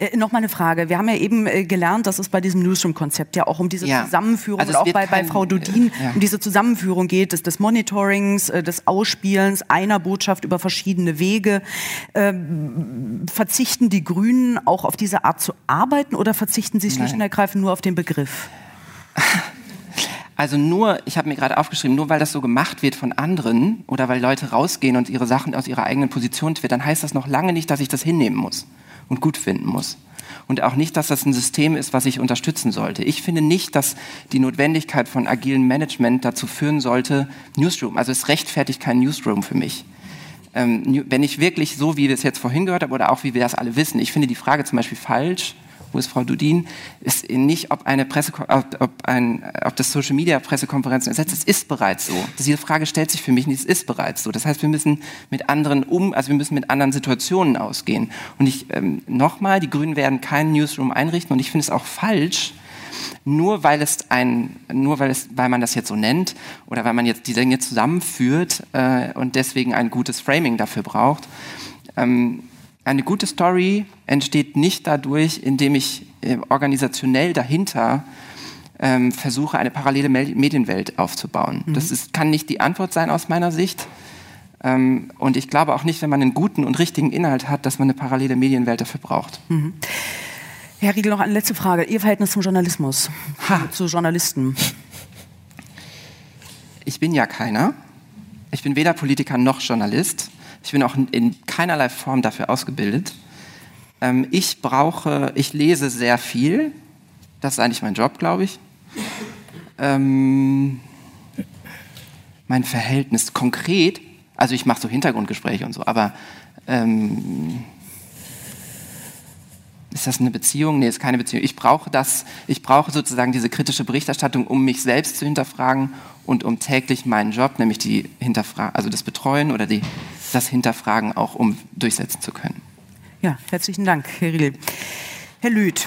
Äh, noch mal eine Frage. Wir haben ja eben äh, gelernt, dass es bei diesem Newsroom-Konzept ja auch um diese ja. Zusammenführung also und auch bei, bei Frau Dudin äh, ja. um diese Zusammenführung geht, des, des Monitorings, äh, des Ausspielens einer Botschaft über verschiedene Wege. Ähm, verzichten die Grünen auch auf diese Art zu arbeiten oder verzichten sie schlicht und ergreifend nur auf den Begriff? Also nur, ich habe mir gerade aufgeschrieben, nur weil das so gemacht wird von anderen oder weil Leute rausgehen und ihre Sachen aus ihrer eigenen Position wird, dann heißt das noch lange nicht, dass ich das hinnehmen muss und gut finden muss. Und auch nicht, dass das ein System ist, was ich unterstützen sollte. Ich finde nicht, dass die Notwendigkeit von agilem Management dazu führen sollte, Newsroom, also es rechtfertigt kein Newsroom für mich. Ähm, wenn ich wirklich so, wie wir es jetzt vorhin gehört haben, oder auch wie wir das alle wissen, ich finde die Frage zum Beispiel falsch, wo ist Frau Dudin, ist nicht, ob, eine Presse, ob, ein, ob das Social Media Pressekonferenzen ersetzt. Es ist bereits so. Diese Frage stellt sich für mich nicht. Es ist bereits so. Das heißt, wir müssen mit anderen um, also wir müssen mit anderen Situationen ausgehen. Und ich ähm, nochmal, die Grünen werden keinen Newsroom einrichten. Und ich finde es auch falsch, nur weil es ein, nur weil es, weil man das jetzt so nennt oder weil man jetzt die Dinge zusammenführt äh, und deswegen ein gutes Framing dafür braucht. Ähm, eine gute Story entsteht nicht dadurch, indem ich äh, organisationell dahinter ähm, versuche, eine parallele Medienwelt aufzubauen. Mhm. Das ist, kann nicht die Antwort sein aus meiner Sicht. Ähm, und ich glaube auch nicht, wenn man einen guten und richtigen Inhalt hat, dass man eine parallele Medienwelt dafür braucht. Mhm. Herr Riegel, noch eine letzte Frage. Ihr Verhältnis zum Journalismus, ha. zu Journalisten? Ich bin ja keiner. Ich bin weder Politiker noch Journalist. Ich bin auch in keinerlei Form dafür ausgebildet. Ähm, ich brauche, ich lese sehr viel. Das ist eigentlich mein Job, glaube ich. Ähm, mein Verhältnis konkret, also ich mache so Hintergrundgespräche und so, aber ähm, ist das eine Beziehung? Nee, ist keine Beziehung. Ich brauche das, ich brauche sozusagen diese kritische Berichterstattung, um mich selbst zu hinterfragen und um täglich meinen Job, nämlich die Hinterfra also das Betreuen oder die das hinterfragen, auch um durchsetzen zu können. Ja, herzlichen Dank, Herr Riedel. Herr Lüth.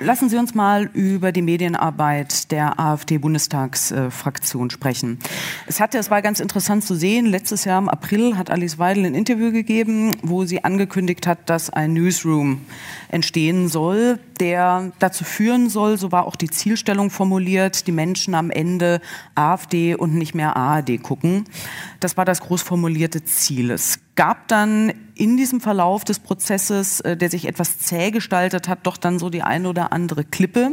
Lassen Sie uns mal über die Medienarbeit der AfD-Bundestagsfraktion sprechen. Es hatte, es war ganz interessant zu sehen, letztes Jahr im April hat Alice Weidel ein Interview gegeben, wo sie angekündigt hat, dass ein Newsroom entstehen soll, der dazu führen soll, so war auch die Zielstellung formuliert, die Menschen am Ende AfD und nicht mehr ARD gucken. Das war das groß formulierte Ziel. Es gab dann in diesem Verlauf des Prozesses, äh, der sich etwas zäh gestaltet hat, doch dann so die eine oder andere Klippe,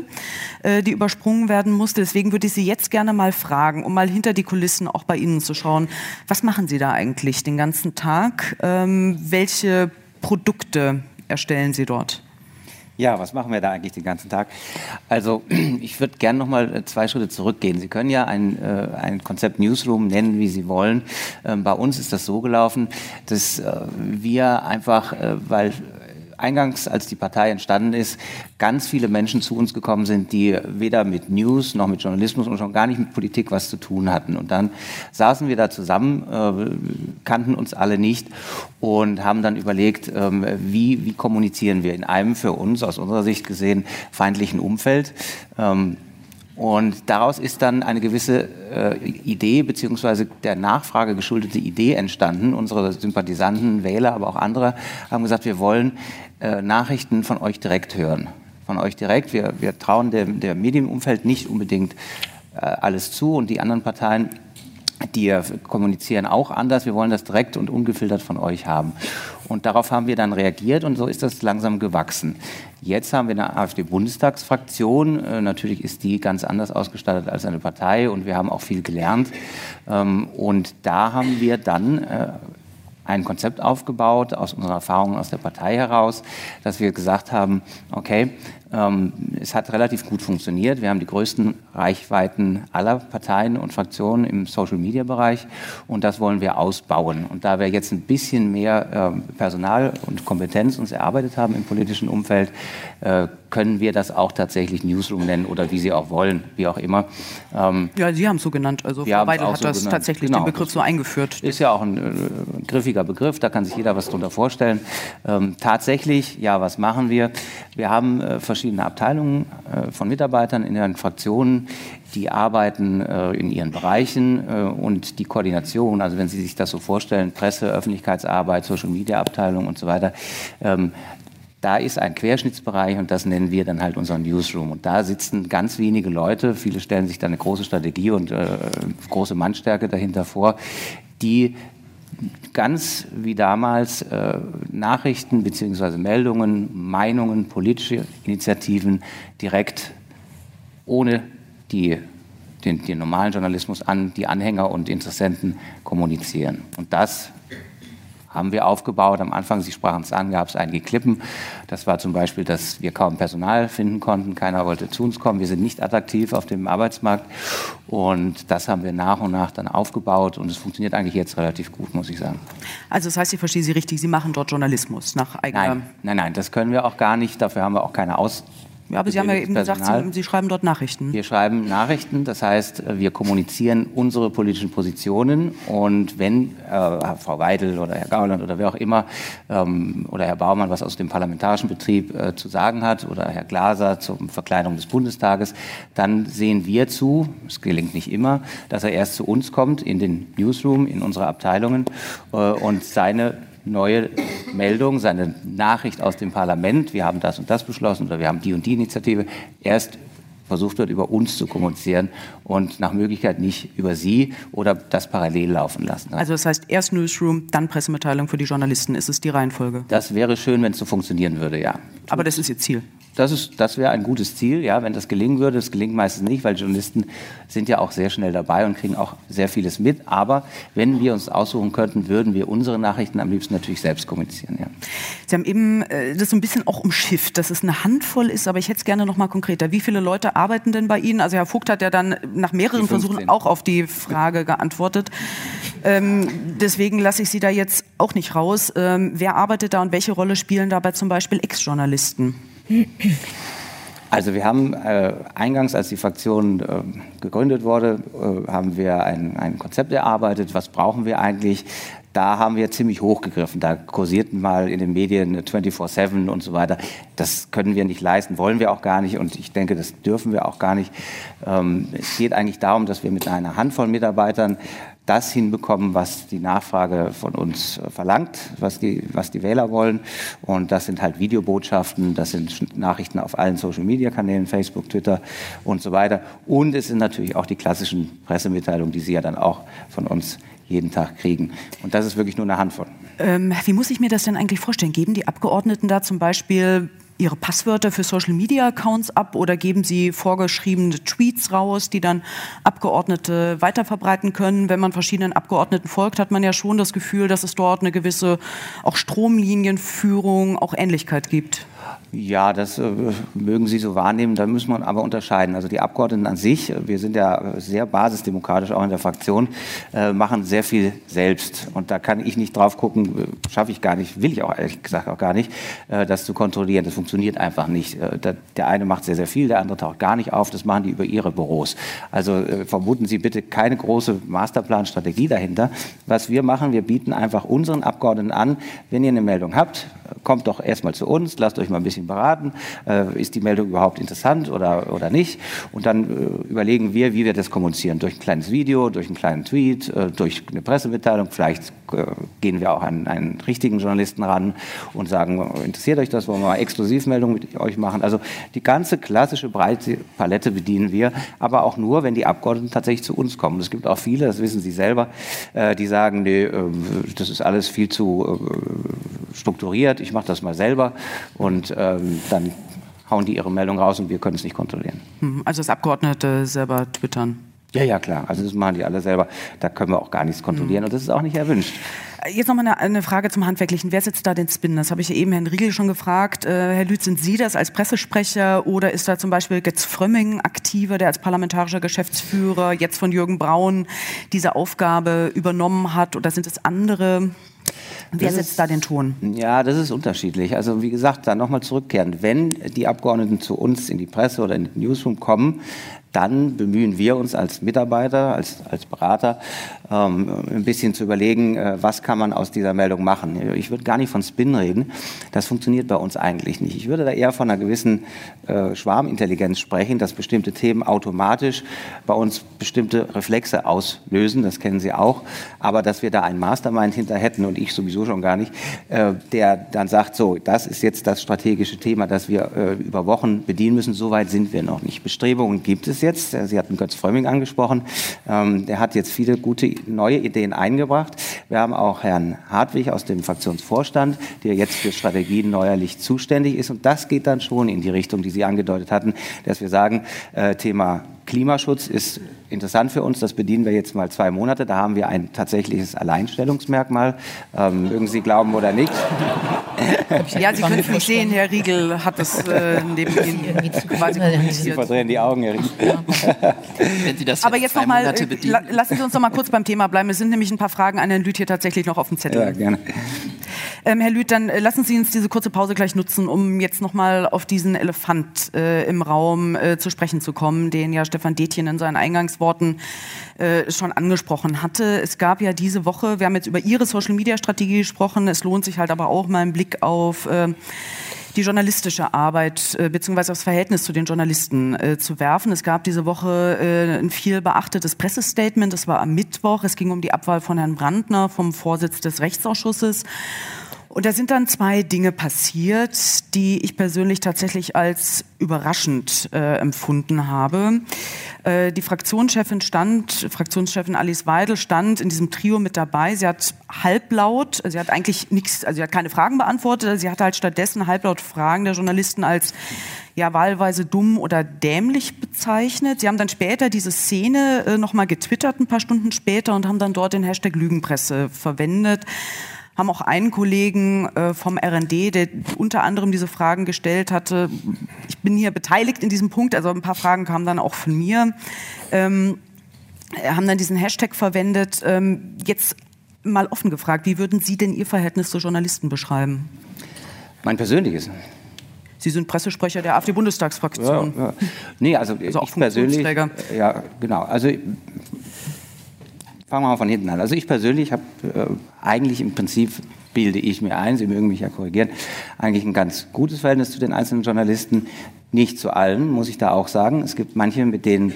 äh, die übersprungen werden musste. Deswegen würde ich Sie jetzt gerne mal fragen, um mal hinter die Kulissen auch bei Ihnen zu schauen. Was machen Sie da eigentlich den ganzen Tag? Ähm, welche Produkte erstellen Sie dort? Ja, was machen wir da eigentlich den ganzen Tag? Also ich würde gerne noch mal äh, zwei Schritte zurückgehen. Sie können ja ein, äh, ein Konzept Newsroom nennen, wie Sie wollen. Ähm, bei uns ist das so gelaufen, dass äh, wir einfach, äh, weil eingangs, als die Partei entstanden ist, ganz viele Menschen zu uns gekommen sind, die weder mit News noch mit Journalismus und schon gar nicht mit Politik was zu tun hatten. Und dann saßen wir da zusammen, äh, kannten uns alle nicht und haben dann überlegt, ähm, wie, wie kommunizieren wir in einem für uns aus unserer Sicht gesehen feindlichen Umfeld. Ähm, und daraus ist dann eine gewisse äh, Idee beziehungsweise der Nachfrage geschuldete Idee entstanden. Unsere Sympathisanten, Wähler, aber auch andere haben gesagt, wir wollen äh, Nachrichten von euch direkt hören. Von euch direkt. Wir, wir trauen dem, dem Medienumfeld nicht unbedingt äh, alles zu und die anderen Parteien die kommunizieren auch anders. Wir wollen das direkt und ungefiltert von euch haben. Und darauf haben wir dann reagiert und so ist das langsam gewachsen. Jetzt haben wir eine AfD-Bundestagsfraktion. Äh, natürlich ist die ganz anders ausgestattet als eine Partei und wir haben auch viel gelernt. Ähm, und da haben wir dann äh, ein Konzept aufgebaut aus unseren Erfahrungen aus der Partei heraus, dass wir gesagt haben, okay, es hat relativ gut funktioniert. Wir haben die größten Reichweiten aller Parteien und Fraktionen im Social-Media-Bereich und das wollen wir ausbauen. Und da wir jetzt ein bisschen mehr äh, Personal und Kompetenz uns erarbeitet haben im politischen Umfeld, äh, können wir das auch tatsächlich Newsroom nennen oder wie Sie auch wollen, wie auch immer. Ähm, ja, Sie haben es so genannt. Also Frau Weidel hat so das genannt. tatsächlich genau. den Begriff so eingeführt. Ist ja auch ein, äh, griffiger Begriff, da kann sich jeder was darunter vorstellen. Ähm, tatsächlich, ja, was machen wir? Wir haben äh, verschiedene Abteilungen äh, von Mitarbeitern in den Fraktionen, die arbeiten äh, in ihren Bereichen äh, und die Koordination, also wenn Sie sich das so vorstellen, Presse, Öffentlichkeitsarbeit, Social Media Abteilung und so weiter, ähm, da ist ein Querschnittsbereich und das nennen wir dann halt unseren Newsroom. Und da sitzen ganz wenige Leute, viele stellen sich da eine große Strategie und große Mannstärke dahinter vor, die ganz wie damals äh, Nachrichten bzw. Meldungen, Meinungen, politische Initiativen direkt ohne die, den, den normalen Journalismus an die Anhänger und Interessenten kommunizieren. Und das haben wir aufgebaut. Am Anfang, Sie sprachen es an, gab es einige Klippen. Das war zum Beispiel, dass wir kaum Personal finden konnten. Keiner wollte zu uns kommen. Wir sind nicht attraktiv auf dem Arbeitsmarkt. Und das haben wir nach und nach dann aufgebaut. Und es funktioniert eigentlich jetzt relativ gut, muss ich sagen. Also das heißt, ich verstehe Sie richtig, Sie machen dort Journalismus nach eigener... Nein, nein, nein, das können wir auch gar nicht. Dafür haben wir auch keine Aus ja, aber Sie haben ja eben Personal. gesagt, Sie, Sie, schreiben dort Nachrichten. Wir schreiben Nachrichten, das heißt, wir kommunizieren unsere politischen Positionen und wenn äh, Frau Weidel oder Herr Gauland oder wer auch immer ähm, oder Herr Baumann was aus dem parlamentarischen Betrieb äh, zu sagen hat oder Herr Glaser zur Verkleidung des Bundestages, dann sehen wir zu, es gelingt nicht immer, dass er erst zu uns kommt in den Newsroom, in unsere Abteilungen äh, und seine neue Meldung, seine Nachricht aus dem Parlament, wir haben das und das beschlossen oder wir haben die und die Initiative, erst versucht wird, über uns zu kommunizieren und nach Möglichkeit nicht über Sie oder das parallel laufen lassen. Also das heißt erst Newsroom, dann Pressemitteilung für die Journalisten. Ist es die Reihenfolge? Das wäre schön, wenn es so funktionieren würde, ja. Aber das ist Ihr Ziel? Das, das wäre ein gutes Ziel, ja, wenn das gelingen würde. Das gelingt meistens nicht, weil Journalisten sind ja auch sehr schnell dabei und kriegen auch sehr vieles mit. Aber wenn wir uns aussuchen könnten, würden wir unsere Nachrichten am liebsten natürlich selbst kommunizieren. Ja. Sie haben eben äh, das so ein bisschen auch umschifft, dass es eine Handvoll ist, aber ich hätte es gerne noch mal konkreter. Wie viele Leute arbeiten denn bei Ihnen? Also Herr Vogt hat ja dann nach mehreren Versuchen auch auf die Frage geantwortet. Ähm, deswegen lasse ich Sie da jetzt auch nicht raus. Ähm, wer arbeitet da und welche Rolle spielen dabei zum Beispiel Ex-Journalisten? Also wir haben äh, eingangs, als die Fraktion äh, gegründet wurde, äh, haben wir ein, ein Konzept erarbeitet. Was brauchen wir eigentlich? Da haben wir ziemlich hochgegriffen. Da kursierten mal in den Medien 24-7 und so weiter. Das können wir nicht leisten, wollen wir auch gar nicht und ich denke, das dürfen wir auch gar nicht. Ähm, es geht eigentlich darum, dass wir mit einer Handvoll Mitarbeitern das hinbekommen, was die Nachfrage von uns äh, verlangt, was die, was die Wähler wollen. Und das sind halt Videobotschaften, das sind Nachrichten auf allen Social-Media-Kanälen, Facebook, Twitter und so weiter. Und es sind natürlich auch die klassischen Pressemitteilungen, die Sie ja dann auch von uns jeden Tag kriegen. Und das ist wirklich nur eine Handvoll. Ähm, wie muss ich mir das denn eigentlich vorstellen? Geben die Abgeordneten da zum Beispiel Ihre Passwörter für Social-Media-Accounts ab oder geben Sie vorgeschriebene Tweets raus, die dann Abgeordnete weiterverbreiten können? Wenn man verschiedenen Abgeordneten folgt, hat man ja schon das Gefühl, dass es dort eine gewisse auch Stromlinienführung, auch Ähnlichkeit gibt. Ja, das äh, mögen Sie so wahrnehmen. Da muss man aber unterscheiden. Also die Abgeordneten an sich, wir sind ja sehr basisdemokratisch auch in der Fraktion, äh, machen sehr viel selbst. Und da kann ich nicht drauf gucken, äh, schaffe ich gar nicht, will ich auch ehrlich gesagt auch gar nicht, äh, das zu kontrollieren. Das funktioniert einfach nicht. Äh, der, der, eine macht sehr, sehr viel, der andere taucht gar nicht auf. Das machen die über ihre Büros. Also äh, vermuten Sie bitte keine große Masterplan-Strategie dahinter. Was wir machen, wir bieten einfach unseren Abgeordneten an, wenn ihr eine Meldung habt, kommt doch erstmal zu uns, lasst euch mal ein bisschen beraten, äh, ist die Meldung überhaupt interessant oder, oder nicht. Und dann äh, überlegen wir, wie wir das kommunizieren. Durch ein kleines Video, durch einen kleinen Tweet, äh, durch eine Pressemitteilung. Vielleicht äh, gehen wir auch an einen richtigen Journalisten ran und sagen, interessiert euch das, wollen wir mal Exklusivmeldungen mit euch machen. Also die ganze klassische breite Palette bedienen wir, aber auch nur, wenn die Abgeordneten tatsächlich zu uns kommen. Es gibt auch viele, das wissen Sie selber, äh, die sagen, nee, äh, das ist alles viel zu strukturiert, ich mache das mal selber und ähm, dann hauen die ihre Meldung raus und wir können es nicht kontrollieren. Hm, also das Abgeordnete selber twittern. Ja, ja, klar. Also das machen die alle selber. Da können wir auch gar nichts kontrollieren mhm. und das ist auch nicht erwünscht. Jetzt nochmal eine, eine Frage zum Handwerklichen. Wer setzt da den Spin? Das habe ich eben Herrn Riegel schon gefragt. Äh, Herr Lüth, sind Sie das als Pressesprecher oder ist da zum Beispiel Getz Frömming aktiver, der als parlamentarischer Geschäftsführer jetzt von Jürgen Braun diese Aufgabe übernommen hat oder sind es andere? Wer das setzt ist, da den Ton? Ja, das ist unterschiedlich. Also wie gesagt, da nochmal zurückkehren. Wenn die Abgeordneten zu uns in die Presse oder in den Newsroom kommen, dann bemühen wir uns als Mitarbeiter, als, als Berater, ähm, ein bisschen zu überlegen, äh, was kann man aus dieser Meldung machen. Ich würde gar nicht von Spin reden. Das funktioniert bei uns eigentlich nicht. Ich würde da eher von einer gewissen äh, Schwarmintelligenz sprechen, dass bestimmte Themen automatisch bei uns bestimmte Reflexe auslösen. Das kennen Sie auch. Aber dass wir da einen Mastermind hinter hätten und ich sowieso schon gar nicht, äh, der dann sagt, so, das ist jetzt das strategische Thema, das wir äh, über Wochen bedienen müssen. Soweit sind wir noch nicht. Bestrebungen gibt es jetzt. Sie hatten Götz Frömming angesprochen. Ähm, der hat jetzt viele gute neue Ideen eingebracht. Wir haben auch Herrn Hartwig aus dem Fraktionsvorstand, der jetzt für Strategien neuerlich zuständig ist. Und das geht dann schon in die Richtung, die Sie angedeutet hatten, dass wir sagen, äh, Thema Klimaschutz ist interessant für uns. Das bedienen wir jetzt mal zwei Monate. Da haben wir ein tatsächliches Alleinstellungsmerkmal. Ähm, mögen Sie glauben oder nicht. Ja, Sie können es nicht sehen. Herr Riegel hat es äh, neben Ihnen quasi Sie verdrehen die Augen, Herr Riegel. Wenn Sie das Aber jetzt noch mal, äh, lassen Sie uns noch mal kurz beim Thema bleiben. Es sind nämlich ein paar Fragen an Herrn Lüth hier tatsächlich noch auf dem Zettel. Ja, gerne. Ähm, Herr Lüth, dann äh, lassen Sie uns diese kurze Pause gleich nutzen, um jetzt noch mal auf diesen Elefant äh, im Raum äh, zu sprechen zu kommen, den ja Stefan Detjen in seinen Eingangsworten äh, schon angesprochen hatte. Es gab ja diese Woche, wir haben jetzt über Ihre Social-Media-Strategie gesprochen, es lohnt sich halt aber auch mal einen Blick auf äh, die journalistische Arbeit bzw. das Verhältnis zu den Journalisten äh, zu werfen. Es gab diese Woche äh, ein viel beachtetes Pressestatement. Das war am Mittwoch. Es ging um die Abwahl von Herrn Brandner vom Vorsitz des Rechtsausschusses. Und da sind dann zwei Dinge passiert, die ich persönlich tatsächlich als überraschend äh, empfunden habe. Äh, die Fraktionschefin stand, Fraktionschefin Alice Weidel stand in diesem Trio mit dabei. Sie hat halblaut, sie hat eigentlich nichts, also sie hat keine Fragen beantwortet, sie hat halt stattdessen halblaut Fragen der Journalisten als ja wahlweise dumm oder dämlich bezeichnet. Sie haben dann später diese Szene äh, nochmal getwittert, ein paar Stunden später, und haben dann dort den Hashtag Lügenpresse verwendet haben auch einen Kollegen äh, vom RND, der unter anderem diese Fragen gestellt hatte. Ich bin hier beteiligt in diesem Punkt, also ein paar Fragen kamen dann auch von mir. Ähm, haben dann diesen Hashtag verwendet. Ähm, jetzt mal offen gefragt, wie würden Sie denn Ihr Verhältnis zu Journalisten beschreiben? Mein persönliches. Sie sind Pressesprecher der AfD-Bundestagsfraktion. Ja, ja. Nee, also, also ich persönlich. Ja, genau. Also fangen wir mal von hinten an. Also ich persönlich habe äh, eigentlich im Prinzip bilde ich mir ein, Sie mögen mich ja korrigieren, eigentlich ein ganz gutes Verhältnis zu den einzelnen Journalisten. Nicht zu allen, muss ich da auch sagen. Es gibt manche, mit denen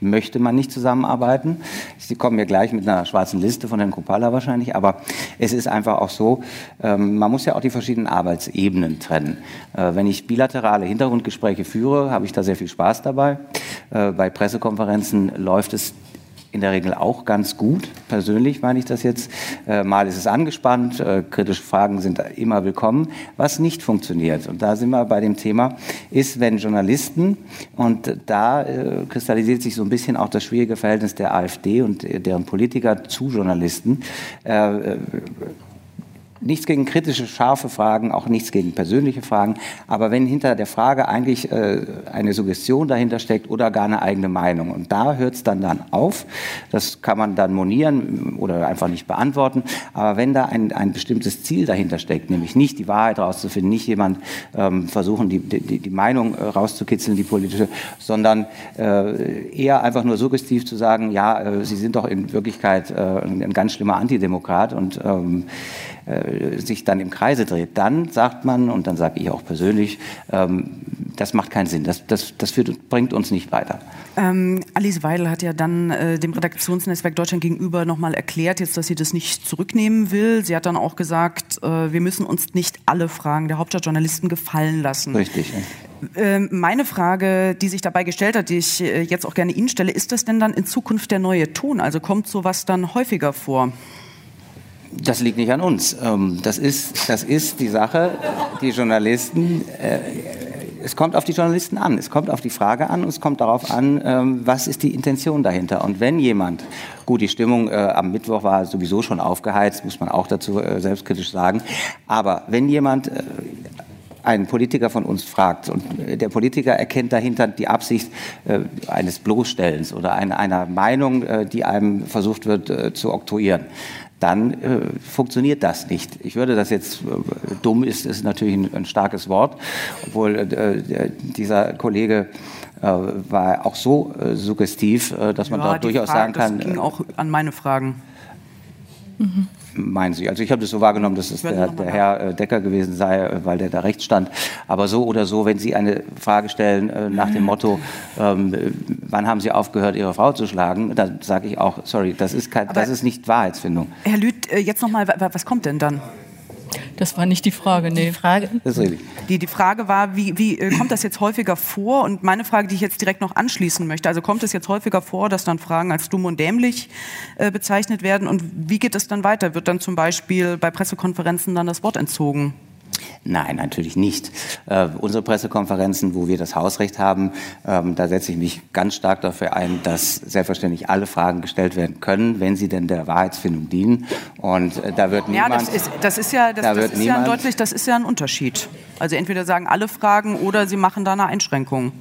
möchte man nicht zusammenarbeiten. Sie kommen mir gleich mit einer schwarzen Liste von Herrn Kupala wahrscheinlich, aber es ist einfach auch so, ähm, man muss ja auch die verschiedenen Arbeitsebenen trennen. Äh, wenn ich bilaterale Hintergrundgespräche führe, habe ich da sehr viel Spaß dabei. Äh, bei Pressekonferenzen läuft es in der Regel auch ganz gut. Persönlich meine ich das jetzt. Äh, mal ist es angespannt, äh, kritische Fragen sind immer willkommen. Was nicht funktioniert, und da sind wir bei dem Thema, ist, wenn Journalisten, und da äh, kristallisiert sich so ein bisschen auch das schwierige Verhältnis der AfD und deren Politiker zu Journalisten, nichts gegen kritische, scharfe Fragen, auch nichts gegen persönliche Fragen. Aber wenn hinter der Frage eigentlich äh, eine Suggestion dahinter steckt oder gar eine eigene Meinung, und da hört es dann, dann auf, das kann man dann monieren oder einfach nicht beantworten. Aber wenn da ein, ein bestimmtes Ziel dahinter steckt, nämlich nicht die Wahrheit rauszufinden, nicht jemand ähm, versuchen, die, die, die Meinung äh, rauszukitzeln, die politische, sondern äh, eher einfach nur suggestiv zu sagen, ja, äh, Sie sind doch in Wirklichkeit äh, ein ganz schlimmer Antidemokrat und ähm, äh, sich dann im Kreise dreht, dann sagt man, und dann sage ich auch persönlich, ähm, das macht keinen Sinn, das, das, das führt, bringt uns nicht weiter. Ähm, Alice Weidel hat ja dann äh, dem Redaktionsnetzwerk Deutschland gegenüber nochmal erklärt, jetzt, dass sie das nicht zurücknehmen will. Sie hat dann auch gesagt, äh, wir müssen uns nicht alle Fragen der Hauptstadtjournalisten gefallen lassen. Richtig. Ähm, meine Frage, die sich dabei gestellt hat, die ich äh, jetzt auch gerne Ihnen stelle, ist das denn dann in Zukunft der neue Ton? Also kommt sowas dann häufiger vor? Das liegt nicht an uns. Ähm, das ist, das ist die Sache. Die Journalisten, äh, es kommt auf die Journalisten an, es kommt auf die Frage an und es kommt darauf an, ähm, was ist die Intention dahinter. Und wenn jemand, gut, die Stimmung äh, am Mittwoch war sowieso schon aufgeheizt, muss man auch dazu äh, selbstkritisch sagen, aber wenn jemand einen Politiker von uns fragt und der Politiker erkennt dahinter die Absicht eines Bloßstellens oder eine, einer Meinung, die einem versucht wird zu oktroyieren, dann äh, funktioniert das nicht. Ich würde das jetzt, äh, dumm ist, ist natürlich ein, ein starkes Wort, obwohl äh, dieser Kollege äh, war auch so äh, suggestiv, äh, dass man Ja, da durchaus Frage- sagen kann, Das ging auch an meine Fragen. Meinen Sie. Also ich habe das so wahrgenommen, dass es der, der Herr äh, Decker gewesen sei, äh, weil der da rechts stand. Aber so oder so, wenn Sie eine Frage stellen äh, nach dem Motto, ähm, äh, wann haben Sie aufgehört, Ihre Frau zu schlagen, dann sage ich auch, sorry, das ist, kein, das ist nicht Wahrheitsfindung. Herr Lüth, jetzt nochmal, was kommt denn dann? Das war nicht die Frage, nee. Frage? Das ist richtig. Die, die Frage war, wie, wie äh, kommt das jetzt häufiger vor? Und meine Frage, die ich jetzt direkt noch anschließen möchte, also kommt es jetzt häufiger vor, dass dann Fragen als dumm und dämlich äh, bezeichnet werden? Und wie geht es dann weiter? Wird dann zum Beispiel bei Pressekonferenzen dann das Wort entzogen? Nein, natürlich nicht. Äh, unsere Pressekonferenzen, wo wir das Hausrecht haben, ähm, da setze ich mich ganz stark dafür ein, dass selbstverständlich alle Fragen gestellt werden können, wenn sie denn der Wahrheitsfindung dienen. Und äh, da wird Ja, niemand... das ist, das ist ja, das, da das ist ja niemand- deutlich, das ist ja ein Unterschied. Also entweder sagen alle Fragen oder sie machen da eine Einschränkung.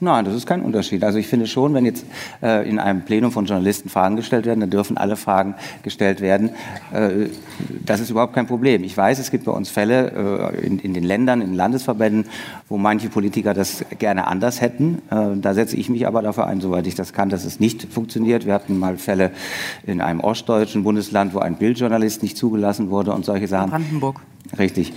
Nein, das ist kein Unterschied. Also ich finde schon, wenn jetzt äh, in einem Plenum von Journalisten Fragen gestellt werden, dann dürfen alle Fragen gestellt werden. Äh, das ist überhaupt kein Problem. Ich weiß, es gibt bei uns Fälle äh, in, in den Ländern, in den Landesverbänden, wo manche Politiker das gerne anders hätten. Äh, da setze ich mich aber dafür ein, soweit ich das kann, dass es nicht funktioniert. Wir hatten mal Fälle in einem ostdeutschen Bundesland, wo ein Bildjournalist nicht zugelassen wurde und solche Sachen. Brandenburg. Richtig.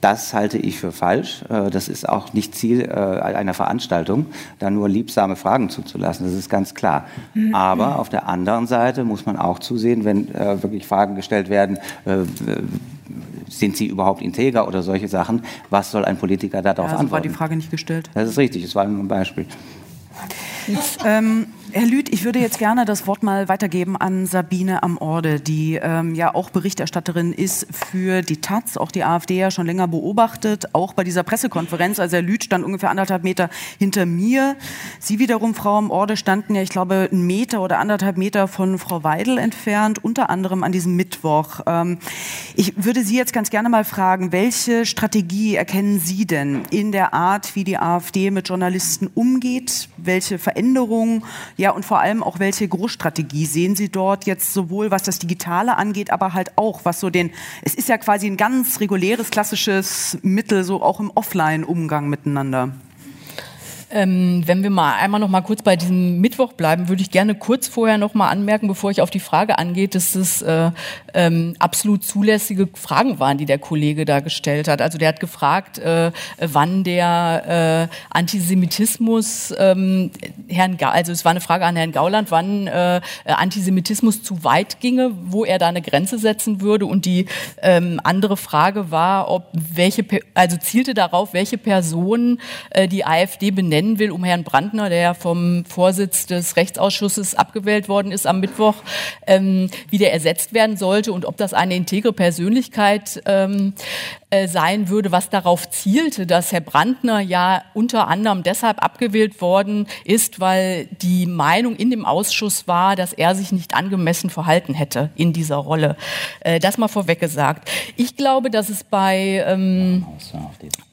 Das halte ich für falsch. Äh, Das ist auch nicht Ziel äh, einer Veranstaltung, da nur liebsame Fragen zuzulassen. Das ist ganz klar. Aber auf der anderen Seite muss man auch zusehen, wenn äh, wirklich Fragen gestellt werden, sind sie überhaupt integer oder solche Sachen, was soll ein Politiker darauf Ja, so war antworten? die Frage nicht gestellt. Das ist richtig, es war nur ein Beispiel. Ähm, Herr Lüth, ich würde jetzt gerne das Wort mal weitergeben an Sabine am Orde, die ähm, ja auch Berichterstatterin ist für die Taz, auch die AfD ja schon länger beobachtet, auch bei dieser Pressekonferenz. Also Herr Lüth stand ungefähr anderthalb Meter hinter mir. Sie wiederum, Frau am Orde, standen ja, ich glaube, einen Meter oder anderthalb Meter von Frau Weidel entfernt, unter anderem an diesem Mittwoch. Ähm, ich würde Sie jetzt ganz gerne mal fragen, welche Strategie erkennen Sie denn in der Art, wie die AfD mit Journalisten umgeht? Welche Veränderungen, ja, und vor allem auch welche Großstrategie sehen Sie dort jetzt sowohl was das Digitale angeht, aber halt auch was so den, es ist ja quasi ein ganz reguläres, klassisches Mittel, so auch im Offline-Umgang miteinander. Ähm, wenn wir mal einmal noch mal kurz bei diesem Mittwoch bleiben, würde ich gerne kurz vorher noch mal anmerken, bevor ich auf die Frage angehe, dass es äh, ähm, absolut zulässige Fragen waren, die der Kollege da gestellt hat. Also der hat gefragt, äh, wann der äh, Antisemitismus ähm, Herrn Ga also es war eine Frage an Herrn Gauland, wann äh, Antisemitismus zu weit ginge, wo er da eine Grenze setzen würde. Und die ähm, andere Frage war, ob welche, also zielte darauf, welche Personen äh, die AfD benennen will, um Herrn Brandner, der ja vom Vorsitz des Rechtsausschusses abgewählt worden ist am Mittwoch, ähm, wieder ersetzt werden sollte und ob das eine integre Persönlichkeit ähm, äh, sein würde, was darauf zielte, dass Herr Brandner ja unter anderem deshalb abgewählt worden ist, weil die Meinung in dem Ausschuss war, dass er sich nicht angemessen verhalten hätte in dieser Rolle. Äh, das mal vorweg gesagt. Ich glaube, dass es bei ähm,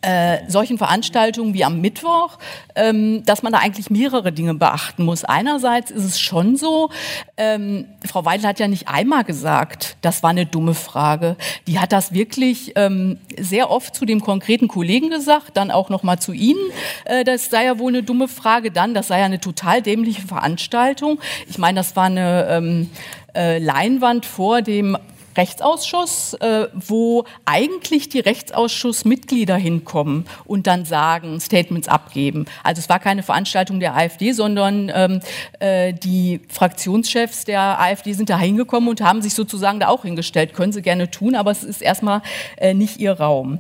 äh, solchen Veranstaltungen wie am Mittwoch, ähm, dass man da eigentlich mehrere Dinge beachten muss. Einerseits ist es schon so, ähm, Frau Weidel hat ja nicht einmal gesagt, das war eine dumme Frage. Die hat das wirklich ähm, sehr oft zu dem konkreten Kollegen gesagt, dann auch noch mal zu Ihnen. Äh, das sei ja wohl eine dumme Frage. Dann, das sei ja eine total dämliche Veranstaltung. Ich meine, das war eine ähm, äh, Leinwand vor dem Rechtsausschuss, äh, wo eigentlich die Rechtsausschussmitglieder hinkommen und dann sagen, Statements abgeben. Also es war keine Veranstaltung der AfD, sondern ähm, äh, die Fraktionschefs der AfD sind da hingekommen und haben sich sozusagen da auch hingestellt. Können sie gerne tun, aber es ist erstmal äh, nicht ihr Raum.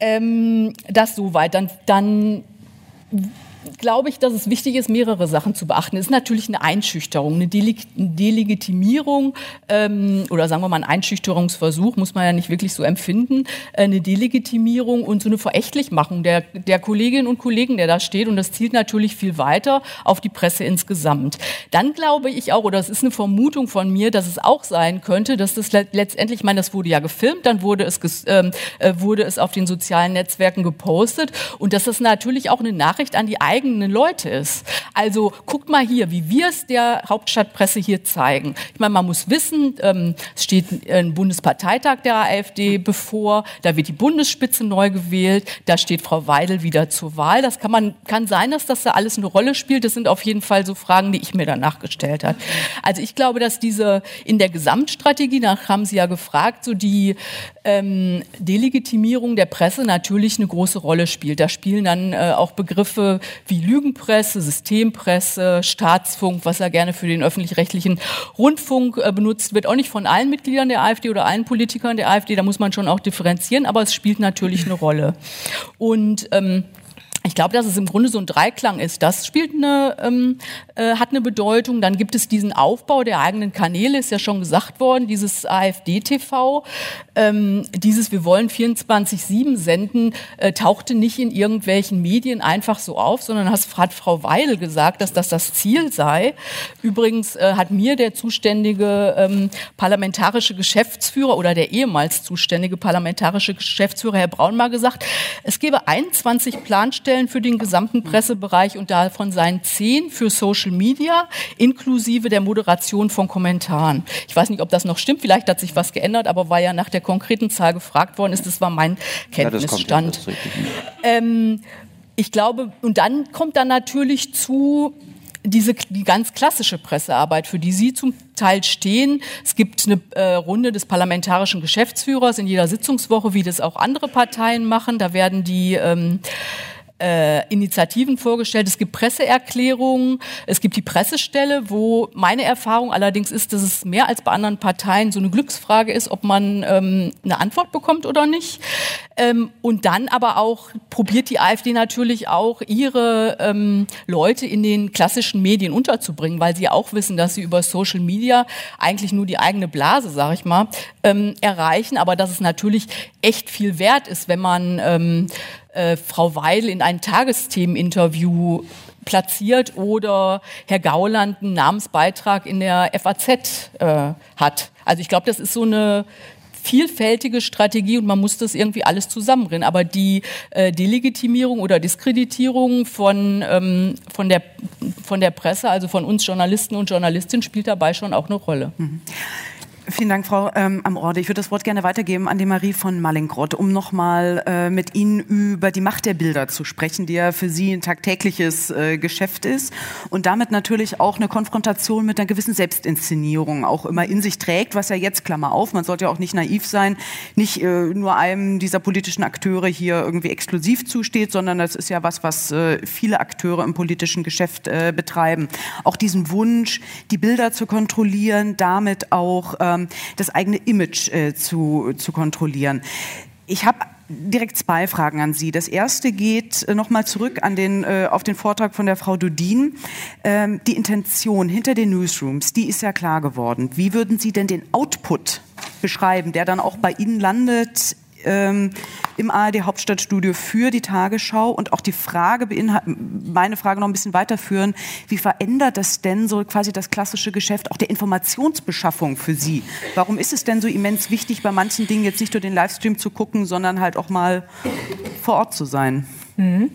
Ähm, das soweit. Dann, dann glaube ich, dass es wichtig ist, mehrere Sachen zu beachten. Es ist natürlich eine Einschüchterung, eine Delegitimierung ähm, oder sagen wir mal ein Einschüchterungsversuch, muss man ja nicht wirklich so empfinden, äh, eine Delegitimierung und so eine Verächtlichmachung der, der Kolleginnen und Kollegen, der da steht. Und das zielt natürlich viel weiter auf die Presse insgesamt. Dann glaube ich auch, oder es ist eine Vermutung von mir, dass es auch sein könnte, dass das letztendlich, ich meine, das wurde ja gefilmt, dann wurde es, ähm, äh, wurde es auf den sozialen Netzwerken gepostet und dass das natürlich auch eine Nachricht an die eigenen Leute ist. Also guckt mal hier, wie wir es der Hauptstadtpresse hier zeigen. Ich meine, man muss wissen, ähm, es steht ein Bundesparteitag der AfD bevor, da wird die Bundesspitze neu gewählt, da steht Frau Weidel wieder zur Wahl. Das kann man kann sein, dass das da alles eine Rolle spielt. Das sind auf jeden Fall so Fragen, die ich mir danach gestellt habe. Also ich glaube, dass diese in der Gesamtstrategie, nach haben Sie ja gefragt, so die ähm, Delegitimierung der Presse natürlich eine große Rolle spielt. Da spielen dann äh, auch Begriffe wie Lügenpresse, Systempresse, Staatsfunk, was ja gerne für den öffentlich-rechtlichen Rundfunk äh, benutzt wird, auch nicht von allen Mitgliedern der AfD oder allen Politikern der AfD, da muss man schon auch differenzieren, aber es spielt natürlich eine Rolle. Und ähm, ich glaube, dass es im Grunde so ein Dreiklang ist. Das spielt eine, ähm, äh, hat eine Bedeutung. Dann gibt es diesen Aufbau der eigenen Kanäle, ist ja schon gesagt worden, dieses AfD-TV. Ähm, dieses Wir wollen 24-7 senden, äh, tauchte nicht in irgendwelchen Medien einfach so auf, sondern has, hat Frau Weil gesagt, dass das das Ziel sei. Übrigens äh, hat mir der zuständige ähm, parlamentarische Geschäftsführer oder der ehemals zuständige parlamentarische Geschäftsführer, Herr Braun, mal gesagt, es gebe 21 Planstellen, Stellen für den gesamten Pressebereich und davon seien zehn für Social Media, inklusive der Moderation von Kommentaren. Ich weiß nicht, ob das noch stimmt, vielleicht hat sich was geändert, aber weil ja nach der konkreten Zahl gefragt worden ist, das war mein Kenntnisstand. Ja, ähm, ich glaube, und dann kommt dann natürlich zu, diese die ganz klassische Pressearbeit, für die Sie zum Teil stehen. Es gibt eine äh, Runde des parlamentarischen Geschäftsführers in jeder Sitzungswoche, wie das auch andere Parteien machen. Da werden die ähm, äh, Initiativen vorgestellt. Es gibt Presseerklärungen, es gibt die Pressestelle, wo meine Erfahrung allerdings ist, dass es mehr als bei anderen Parteien so eine Glücksfrage ist, ob man ähm, eine Antwort bekommt oder nicht. Ähm, und dann aber auch probiert die AfD natürlich auch ihre ähm, Leute in den klassischen Medien unterzubringen, weil sie auch wissen, dass sie über Social Media eigentlich nur die eigene Blase, sag ich mal, ähm, erreichen, aber dass es natürlich echt viel wert ist, wenn man ähm, äh, Frau Weil in ein Tagesthemeninterview platziert oder Herr Gauland einen Namensbeitrag in der FAZ äh, hat. Also ich glaube, das ist so eine vielfältige Strategie und man muss das irgendwie alles zusammenbringen. Aber die äh, Delegitimierung oder Diskreditierung von, ähm, von, der, von der Presse, also von uns Journalisten und Journalistinnen, spielt dabei schon auch eine Rolle. Mhm. Vielen Dank, Frau ähm, Amorde. Ich würde das Wort gerne weitergeben an die Marie von Mallingrott, um nochmal äh, mit Ihnen über die Macht der Bilder zu sprechen, die ja für Sie ein tagtägliches äh, Geschäft ist und damit natürlich auch eine Konfrontation mit einer gewissen Selbstinszenierung auch immer in sich trägt, was ja jetzt, Klammer auf, man sollte ja auch nicht naiv sein, nicht äh, nur einem dieser politischen Akteure hier irgendwie exklusiv zusteht, sondern das ist ja was, was äh, viele Akteure im politischen Geschäft äh, betreiben. Auch diesen Wunsch, die Bilder zu kontrollieren, damit auch ähm, ähm, das eigene Image äh, zu, zu kontrollieren. Ich habe direkt zwei Fragen an Sie. Das erste geht äh, nochmal zurück an den, äh, auf den Vortrag von der Frau Dudin. Ähm, die Intention hinter den Newsrooms, die ist ja klar geworden. Wie würden Sie denn den Output beschreiben, der dann auch bei Ihnen landet ähm, im ARD Hauptstadtstudio für die Tagesschau und auch die Frage meine Frage noch ein bisschen weiterführen, wie verändert das denn so quasi das klassische Geschäft auch der Informationsbeschaffung für Sie? Warum ist es denn so immens wichtig, bei manchen Dingen jetzt nicht nur den Livestream zu gucken, sondern halt auch mal vor Ort zu sein? Mhm.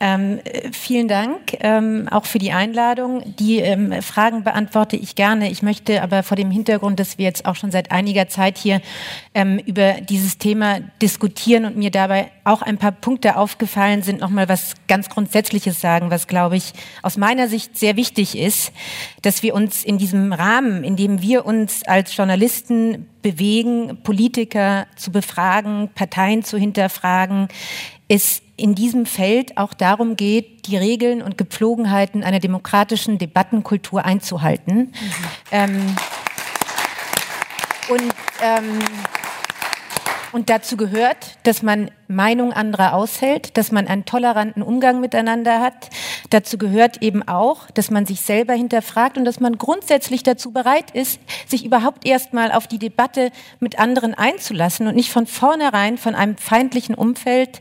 Ähm, vielen Dank ähm, auch für die Einladung. Die ähm, Fragen beantworte ich gerne. Ich möchte aber vor dem Hintergrund, dass wir jetzt auch schon seit einiger Zeit hier ähm, über dieses Thema diskutieren und mir dabei auch ein paar Punkte aufgefallen sind, noch mal was ganz Grundsätzliches sagen, was glaube ich aus meiner Sicht sehr wichtig ist, dass wir uns in diesem Rahmen, in dem wir uns als Journalisten bewegen, Politiker zu befragen, Parteien zu hinterfragen, es in diesem Feld auch darum geht, die Regeln und Gepflogenheiten einer demokratischen Debattenkultur einzuhalten. Mhm. Ähm, und ähm, Und dazu gehört, dass man Meinung anderer aushält, dass man einen toleranten Umgang miteinander hat. Dazu gehört eben auch, dass man sich selber hinterfragt und dass man grundsätzlich dazu bereit ist, sich überhaupt erstmal auf die Debatte mit anderen einzulassen und nicht von vornherein von einem feindlichen Umfeld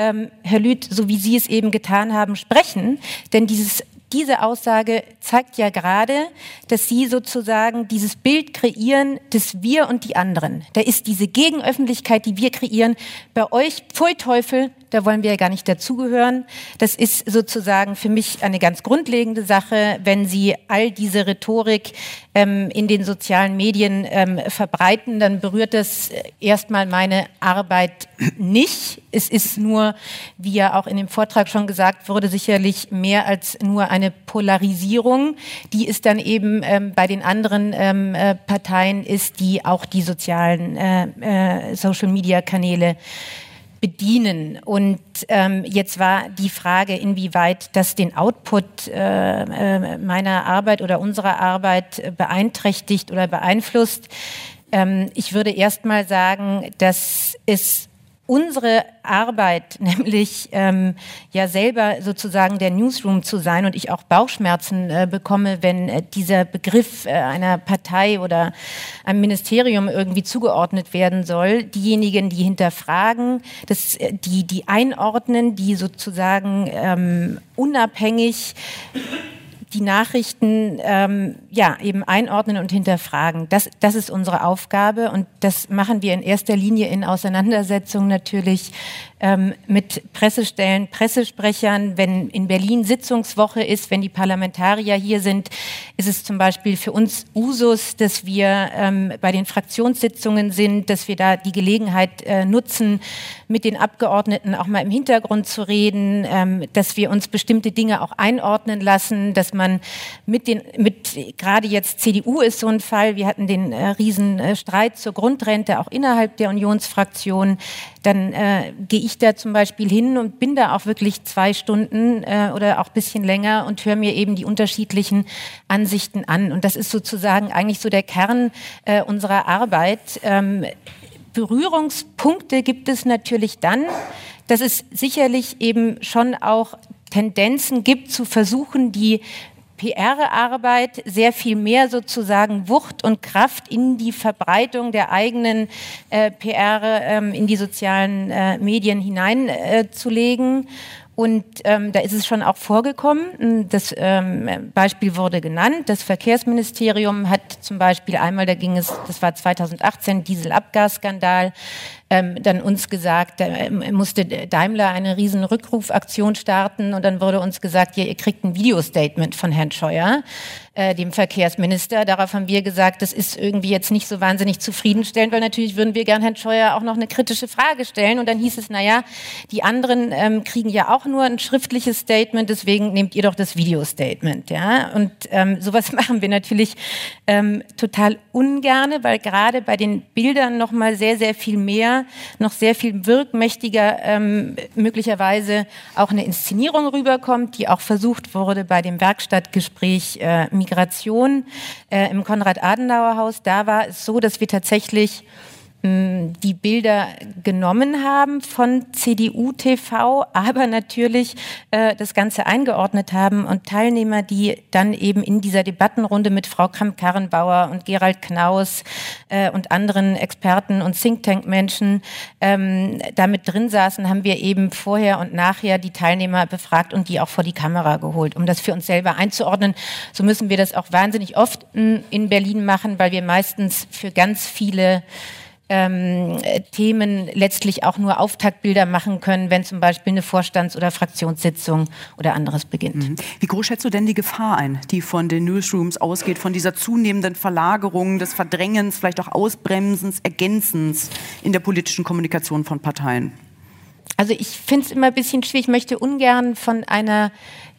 ähm, Herr Lüth, so wie Sie es eben getan haben, sprechen. Denn dieses diese Aussage zeigt ja gerade, dass Sie sozusagen dieses Bild kreieren, des Wir und die anderen. Da ist diese Gegenöffentlichkeit, die wir kreieren, bei euch, pfui Teufel, da wollen wir ja gar nicht dazugehören. Das ist sozusagen für mich eine ganz grundlegende Sache, wenn Sie all diese Rhetorik ähm, in den sozialen Medien ähm, verbreiten, dann berührt das erstmal meine Arbeit nicht. Es ist nur, wie ja auch in dem Vortrag schon gesagt wurde, sicherlich mehr als nur eine Polarisierung, die es dann eben ähm, bei den anderen ähm, äh, Parteien ist, die auch die sozialen äh, äh, Social-Media-Kanäle bedienen. Und ähm, jetzt war die Frage, inwieweit das den Output äh, äh, meiner Arbeit oder unserer Arbeit beeinträchtigt oder beeinflusst. Ähm, ich würde erst mal sagen, dass es unsere Arbeit, nämlich ähm, ja selber sozusagen der Newsroom zu sein und ich auch Bauchschmerzen äh, bekomme, wenn äh, dieser Begriff äh, einer Partei oder einem Ministerium irgendwie zugeordnet werden soll. Diejenigen, die hinterfragen, das, äh, die, die einordnen, die sozusagen ähm, unabhängig die Nachrichten ähm, ja eben einordnen und hinterfragen. Das, das ist unsere Aufgabe und das machen wir in erster Linie in Auseinandersetzung natürlich ähm, mit Pressestellen, Pressesprechern. Wenn in Berlin Sitzungswoche ist, wenn die Parlamentarier hier sind, ist es zum Beispiel für uns Usus, dass wir ähm, bei den Fraktionssitzungen sind, dass wir da die Gelegenheit äh, nutzen, mit den Abgeordneten auch mal im Hintergrund zu reden, ähm, dass wir uns bestimmte Dinge auch einordnen lassen, dass man mit den, mit gerade jetzt CDU ist so ein Fall. Wir hatten den äh, riesen äh, zur Grundrente auch innerhalb der Unionsfraktion. Dann äh, gehe ich da zum Beispiel hin und bin da auch wirklich zwei Stunden äh, oder auch bisschen länger und höre mir eben die unterschiedlichen Ansichten an. Und das ist sozusagen eigentlich so der Kern äh, unserer Arbeit. Ähm, Berührungspunkte gibt es natürlich dann, dass es sicherlich eben schon auch Tendenzen gibt, zu versuchen, die PR-Arbeit sehr viel mehr sozusagen Wucht und Kraft in die Verbreitung der eigenen äh, PR ähm, in die sozialen äh, Medien hineinzulegen. Äh, und ähm, da ist es schon auch vorgekommen. Das ähm, Beispiel wurde genannt. Das Verkehrsministerium hat zum Beispiel einmal, da ging es, das war 2018, Dieselabgasskandal, ähm, dann uns gesagt, da ähm, musste Daimler eine riesen Rückrufaktion starten und dann wurde uns gesagt, ja, ihr kriegt ein Videostatement von Herrn Scheuer, äh, dem Verkehrsminister. Darauf haben wir gesagt, das ist irgendwie jetzt nicht so wahnsinnig zufriedenstellend, weil natürlich würden wir gern Herrn Scheuer auch noch eine kritische Frage stellen und dann hieß es, na ja, die anderen ähm, kriegen ja auch nur ein schriftliches Statement, deswegen nehmt ihr doch das Videostatement, ja. Und ähm, sowas machen wir natürlich ähm, total ungerne, weil gerade bei den Bildern noch mal sehr, sehr viel mehr noch sehr viel wirkmächtiger ähm, möglicherweise auch eine Inszenierung rüberkommt, die auch versucht wurde bei dem Werkstattgespräch äh, Migration äh, im Konrad-Adenauer-Haus. Da war es so, dass wir tatsächlich die Bilder genommen haben von CDU TV, aber natürlich äh, das Ganze eingeordnet haben und Teilnehmer, die dann eben in dieser Debattenrunde mit Frau Kramp-Karrenbauer und Gerald Knaus äh, und anderen Experten und Think Tank Menschen ähm, damit drin saßen, haben wir eben vorher und nachher die Teilnehmer befragt und die auch vor die Kamera geholt, um das für uns selber einzuordnen. So müssen wir das auch wahnsinnig oft in Berlin machen, weil wir meistens für ganz viele ähm, Themen letztlich auch nur Auftaktbilder machen können, wenn zum Beispiel eine Vorstands- oder Fraktionssitzung oder anderes beginnt. Mhm. Wie groß schätzt du denn die Gefahr ein, die von den Newsrooms ausgeht, von dieser zunehmenden Verlagerung, des Verdrängens, vielleicht auch Ausbremsens, Ergänzens in der politischen Kommunikation von Parteien? Also ich finde es immer ein bisschen schwierig. Ich möchte ungern von einer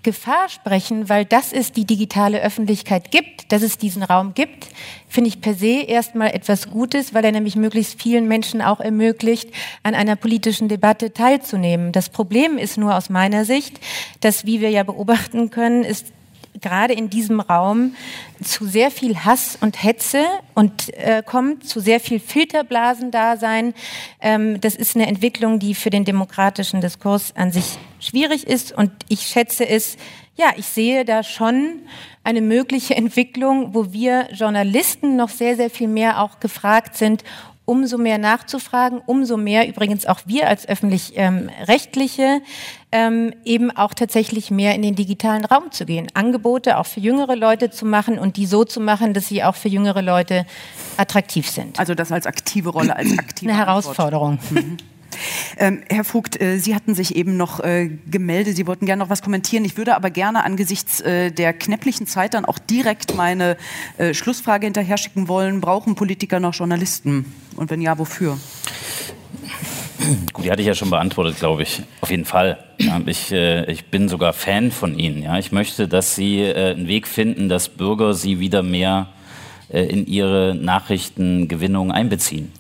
Gefahr sprechen, weil das es die digitale Öffentlichkeit gibt, dass es diesen Raum gibt, finde ich per se erstmal etwas Gutes, weil er nämlich möglichst vielen Menschen auch ermöglicht, an einer politischen Debatte teilzunehmen. Das Problem ist nur aus meiner Sicht, dass, wie wir ja beobachten können, ist gerade in diesem Raum zu sehr viel Hass und Hetze und äh, kommt zu sehr viel Filterblasendasein. Ähm, das ist eine Entwicklung, die für den demokratischen Diskurs an sich schwierig ist und ich schätze es, ja, ich sehe da schon eine mögliche Entwicklung, wo wir Journalisten noch sehr, sehr viel mehr auch gefragt sind, umso mehr nachzufragen, umso mehr übrigens auch wir als öffentlich-rechtliche ähm, eben auch tatsächlich mehr in den digitalen Raum zu gehen, Angebote auch für jüngere Leute zu machen und die so zu machen, dass sie auch für jüngere Leute attraktiv sind. Also das als aktive Rolle, als aktive Eine Herausforderung. Mhm. Ähm, Herr Vogt, äh, Sie hatten sich eben noch äh, gemeldet, Sie wollten gerne noch was kommentieren. Ich würde aber gerne angesichts äh, der knäpplichen Zeit dann auch direkt meine äh, Schlussfrage hinterher schicken wollen. Brauchen Politiker noch Journalisten? Und wenn ja, wofür? Gut, die hatte ich ja schon beantwortet, glaube ich. Auf jeden Fall. Ja, ich, äh, ich bin sogar Fan von Ihnen. Ja. Ich möchte, dass Sie äh, einen Weg finden, dass Bürger Sie wieder mehr äh, in ihre Nachrichtengewinnung einbeziehen.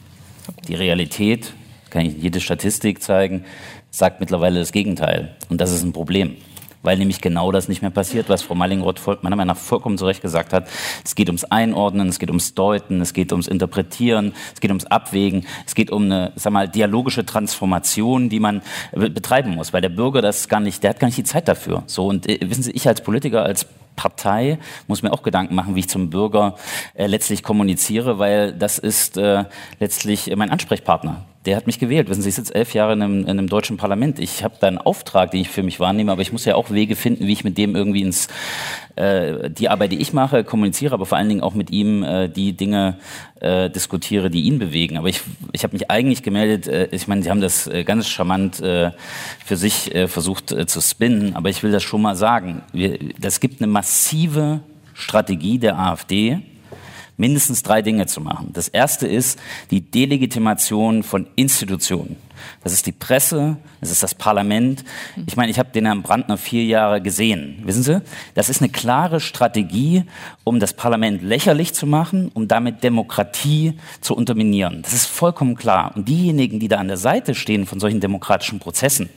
Die Realität kann ich jede Statistik zeigen, sagt mittlerweile das Gegenteil. Und das ist ein Problem. Weil nämlich genau das nicht mehr passiert, was Frau Mallingroth meiner Meinung nach vollkommen zu Recht gesagt hat. Es geht ums Einordnen, es geht ums Deuten, es geht ums Interpretieren, es geht ums Abwägen, es geht um eine, sag mal, dialogische Transformation, die man betreiben muss. Weil der Bürger das gar nicht, der hat gar nicht die Zeit dafür. So, und äh, wissen Sie, ich als Politiker, als Partei muss mir auch Gedanken machen, wie ich zum Bürger äh, letztlich kommuniziere, weil das ist äh, letztlich mein Ansprechpartner der hat mich gewählt. Wissen Sie, ich sitze elf Jahre in einem, in einem deutschen Parlament. Ich habe da einen Auftrag, den ich für mich wahrnehme, aber ich muss ja auch Wege finden, wie ich mit dem irgendwie ins äh, die Arbeit, die ich mache, kommuniziere, aber vor allen Dingen auch mit ihm äh, die Dinge äh, diskutiere, die ihn bewegen. Aber ich, ich habe mich eigentlich gemeldet. Äh, ich meine, Sie haben das äh, ganz charmant äh, für sich äh, versucht äh, zu spinnen, aber ich will das schon mal sagen. Wir, das gibt eine massive Strategie der AfD mindestens drei Dinge zu machen. Das erste ist die Delegitimation von Institutionen. Das ist die Presse, das ist das Parlament. Ich meine, ich habe den Herrn Brandner vier Jahre gesehen. Wissen Sie, das ist eine klare Strategie, um das Parlament lächerlich zu machen, um damit Demokratie zu unterminieren. Das ist vollkommen klar. Und diejenigen, die da an der Seite stehen von solchen demokratischen Prozessen,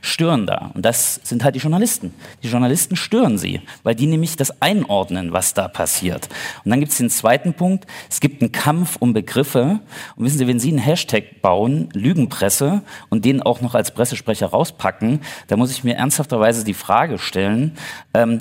stören da. Und das sind halt die Journalisten. Die Journalisten stören sie, weil die nämlich das einordnen, was da passiert. Und dann gibt es den zweiten Punkt. Es gibt einen Kampf um Begriffe. Und wissen Sie, wenn Sie einen Hashtag bauen, Lügenpresse, und den auch noch als Pressesprecher rauspacken, da muss ich mir ernsthafterweise die Frage stellen, ähm,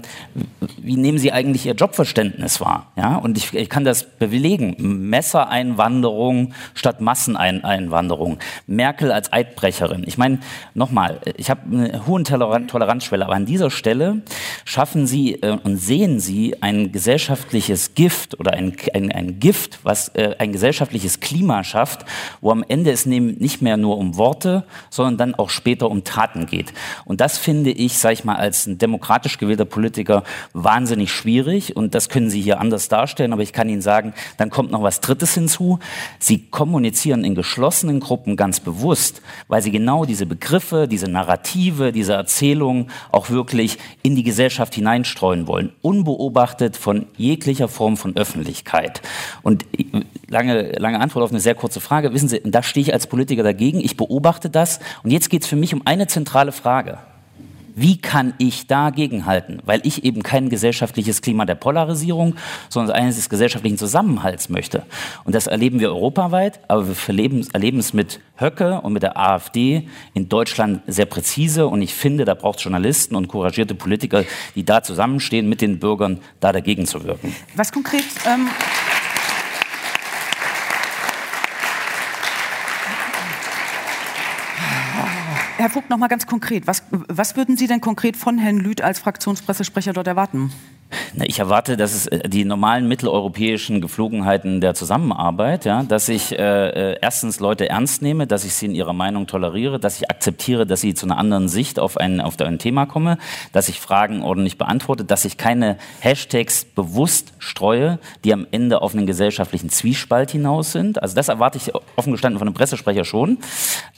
wie nehmen Sie eigentlich Ihr Jobverständnis wahr? Ja, und ich, ich kann das belegen. Messereinwanderung statt Masseneinwanderung. Merkel als Eidbrecherin. Ich meine, nochmal, ich habe eine hohe Toleranzschwelle, aber an dieser Stelle schaffen Sie äh, und sehen Sie ein gesellschaftliches Gift oder ein, ein, ein Gift, was äh, ein gesellschaftliches Klima schafft, wo am Ende es nicht mehr nur um Worte, sondern dann auch später um Taten geht. Und das finde ich, sage ich mal, als ein demokratisch gewählter Politiker wahnsinnig schwierig. Und das können Sie hier anders darstellen. Aber ich kann Ihnen sagen, dann kommt noch was Drittes hinzu. Sie kommunizieren in geschlossenen Gruppen ganz bewusst, weil Sie genau diese Begriffe, diese Narrative, diese Erzählungen auch wirklich in die Gesellschaft hineinstreuen wollen, unbeobachtet von jeglicher Form von Öffentlichkeit. Und lange, lange Antwort auf eine sehr kurze Frage. Wissen Sie, da stehe ich als Politiker dagegen. Ich beobachte das. Und jetzt geht es für mich um eine zentrale Frage. Wie kann ich dagegen halten? Weil ich eben kein gesellschaftliches Klima der Polarisierung, sondern eines des gesellschaftlichen Zusammenhalts möchte. Und das erleben wir europaweit, aber wir erleben, es mit Höcke und mit der AfD in Deutschland sehr präzise. Und ich finde, da braucht es Journalisten und couragierte Politiker, die da zusammenstehen, mit den Bürgern da dagegen zu wirken. Was konkret? Ähm Herr Vogt, noch mal ganz konkret. Was, was würden Sie denn konkret von Herrn Lüth als Fraktionspressesprecher dort erwarten? Ich erwarte, dass es äh, die normalen mitteleuropäischen Geflogenheiten der Zusammenarbeit, ja, dass ich äh, äh, erstens Leute ernst nehme, dass ich sie in ihrer Meinung toleriere, dass ich akzeptiere, dass sie zu einer anderen Sicht auf ein, auf ein Thema komme, dass ich Fragen ordentlich beantworte, dass ich keine Hashtags bewusst streue, die am Ende auf einen gesellschaftlichen Zwiespalt hinaus sind. Also das erwarte ich offen gestanden von einem Pressesprecher schon.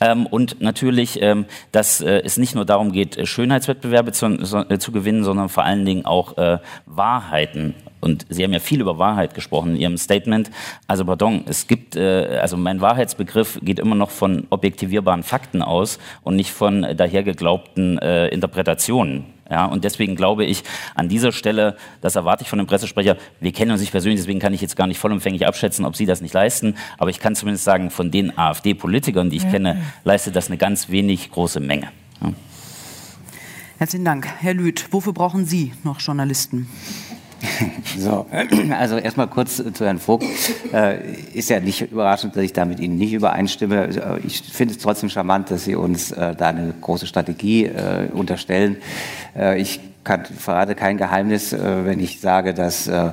Ähm, und natürlich, ähm, dass äh, es nicht nur darum geht, Schönheitswettbewerbe zu, so, äh, zu gewinnen, sondern vor allen Dingen auch äh, Wahrheiten und Sie haben ja viel über Wahrheit gesprochen in Ihrem Statement. Also pardon, es gibt, äh, also mein Wahrheitsbegriff geht immer noch von objektivierbaren Fakten aus und nicht von dahergeglaubten äh, Interpretationen. Ja, und deswegen glaube ich an dieser Stelle, das erwarte ich von dem Pressesprecher, wir kennen uns nicht persönlich, deswegen kann ich jetzt gar nicht vollumfänglich abschätzen, ob Sie das nicht leisten, aber ich kann zumindest sagen, von den AfD-Politikern, die ich ja. kenne, leistet das eine ganz wenig große Menge. Ja. Herzlichen Dank. Herr Lüth, wofür brauchen Sie noch Journalisten? So, also erstmal kurz zu Herrn Vogt. Äh, ist ja nicht überraschend, dass ich da mit Ihnen nicht übereinstimme. Ich finde es trotzdem charmant, dass Sie uns äh, da eine große Strategie äh, unterstellen. Äh, ich kann, verrate kein Geheimnis, äh, wenn ich sage, dass äh,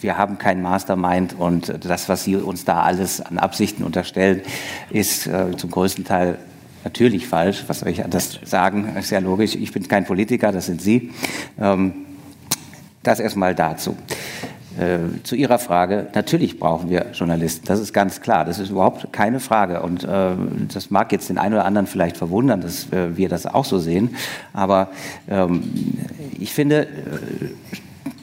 wir haben kein Mastermind und das, was Sie uns da alles an Absichten unterstellen, ist zum größten Teil natürlich falsch. Was soll ich anders sagen? Ist ja logisch. Ich bin kein Politiker, das sind Sie. Ähm, das erstmal dazu. Äh, zu Ihrer Frage, natürlich brauchen wir Journalisten, das ist ganz klar, das ist überhaupt keine Frage. Und äh, das mag jetzt den einen oder anderen vielleicht verwundern, dass äh, wir das auch so sehen, aber ähm, ich finde,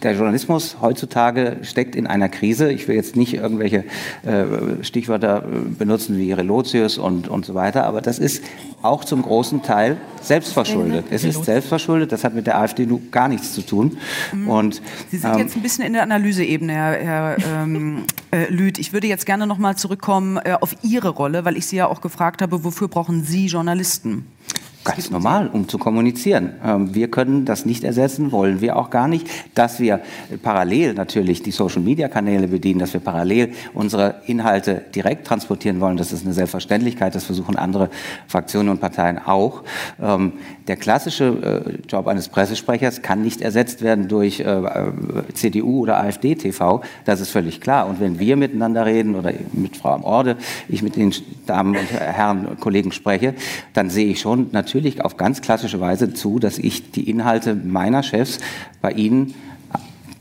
der Journalismus heutzutage steckt in einer Krise. Ich will jetzt nicht irgendwelche äh, Stichwörter äh, benutzen wie Relotius und, und so weiter, aber das ist auch zum großen Teil selbstverschuldet. Es ist selbstverschuldet, das hat mit der AfD gar nichts zu tun. Mhm. Und, Sie sind ähm, jetzt ein bisschen in der Analyseebene, Herr, Herr ähm, äh, Lüth. Ich würde jetzt gerne noch mal zurückkommen äh, auf Ihre Rolle, weil ich Sie ja auch gefragt habe, wofür brauchen Sie Journalisten? Ganz normal, um zu kommunizieren. Ähm, wir können das nicht ersetzen, wollen wir auch gar nicht. Dass wir parallel natürlich die Social-Media-Kanäle bedienen, dass wir parallel unsere Inhalte direkt transportieren wollen, das ist eine Selbstverständlichkeit. Das versuchen andere Fraktionen und Parteien auch. Ähm, der klassische äh, Job eines Pressesprechers kann nicht ersetzt werden durch äh, CDU oder AfD-TV. Das ist völlig klar. Und wenn wir miteinander reden oder mit Frau am Orde, ich mit den Damen und Herren Kollegen spreche, dann sehe ich schon natürlich, natürlich auf ganz klassische Weise zu, dass ich die Inhalte meiner Chefs bei Ihnen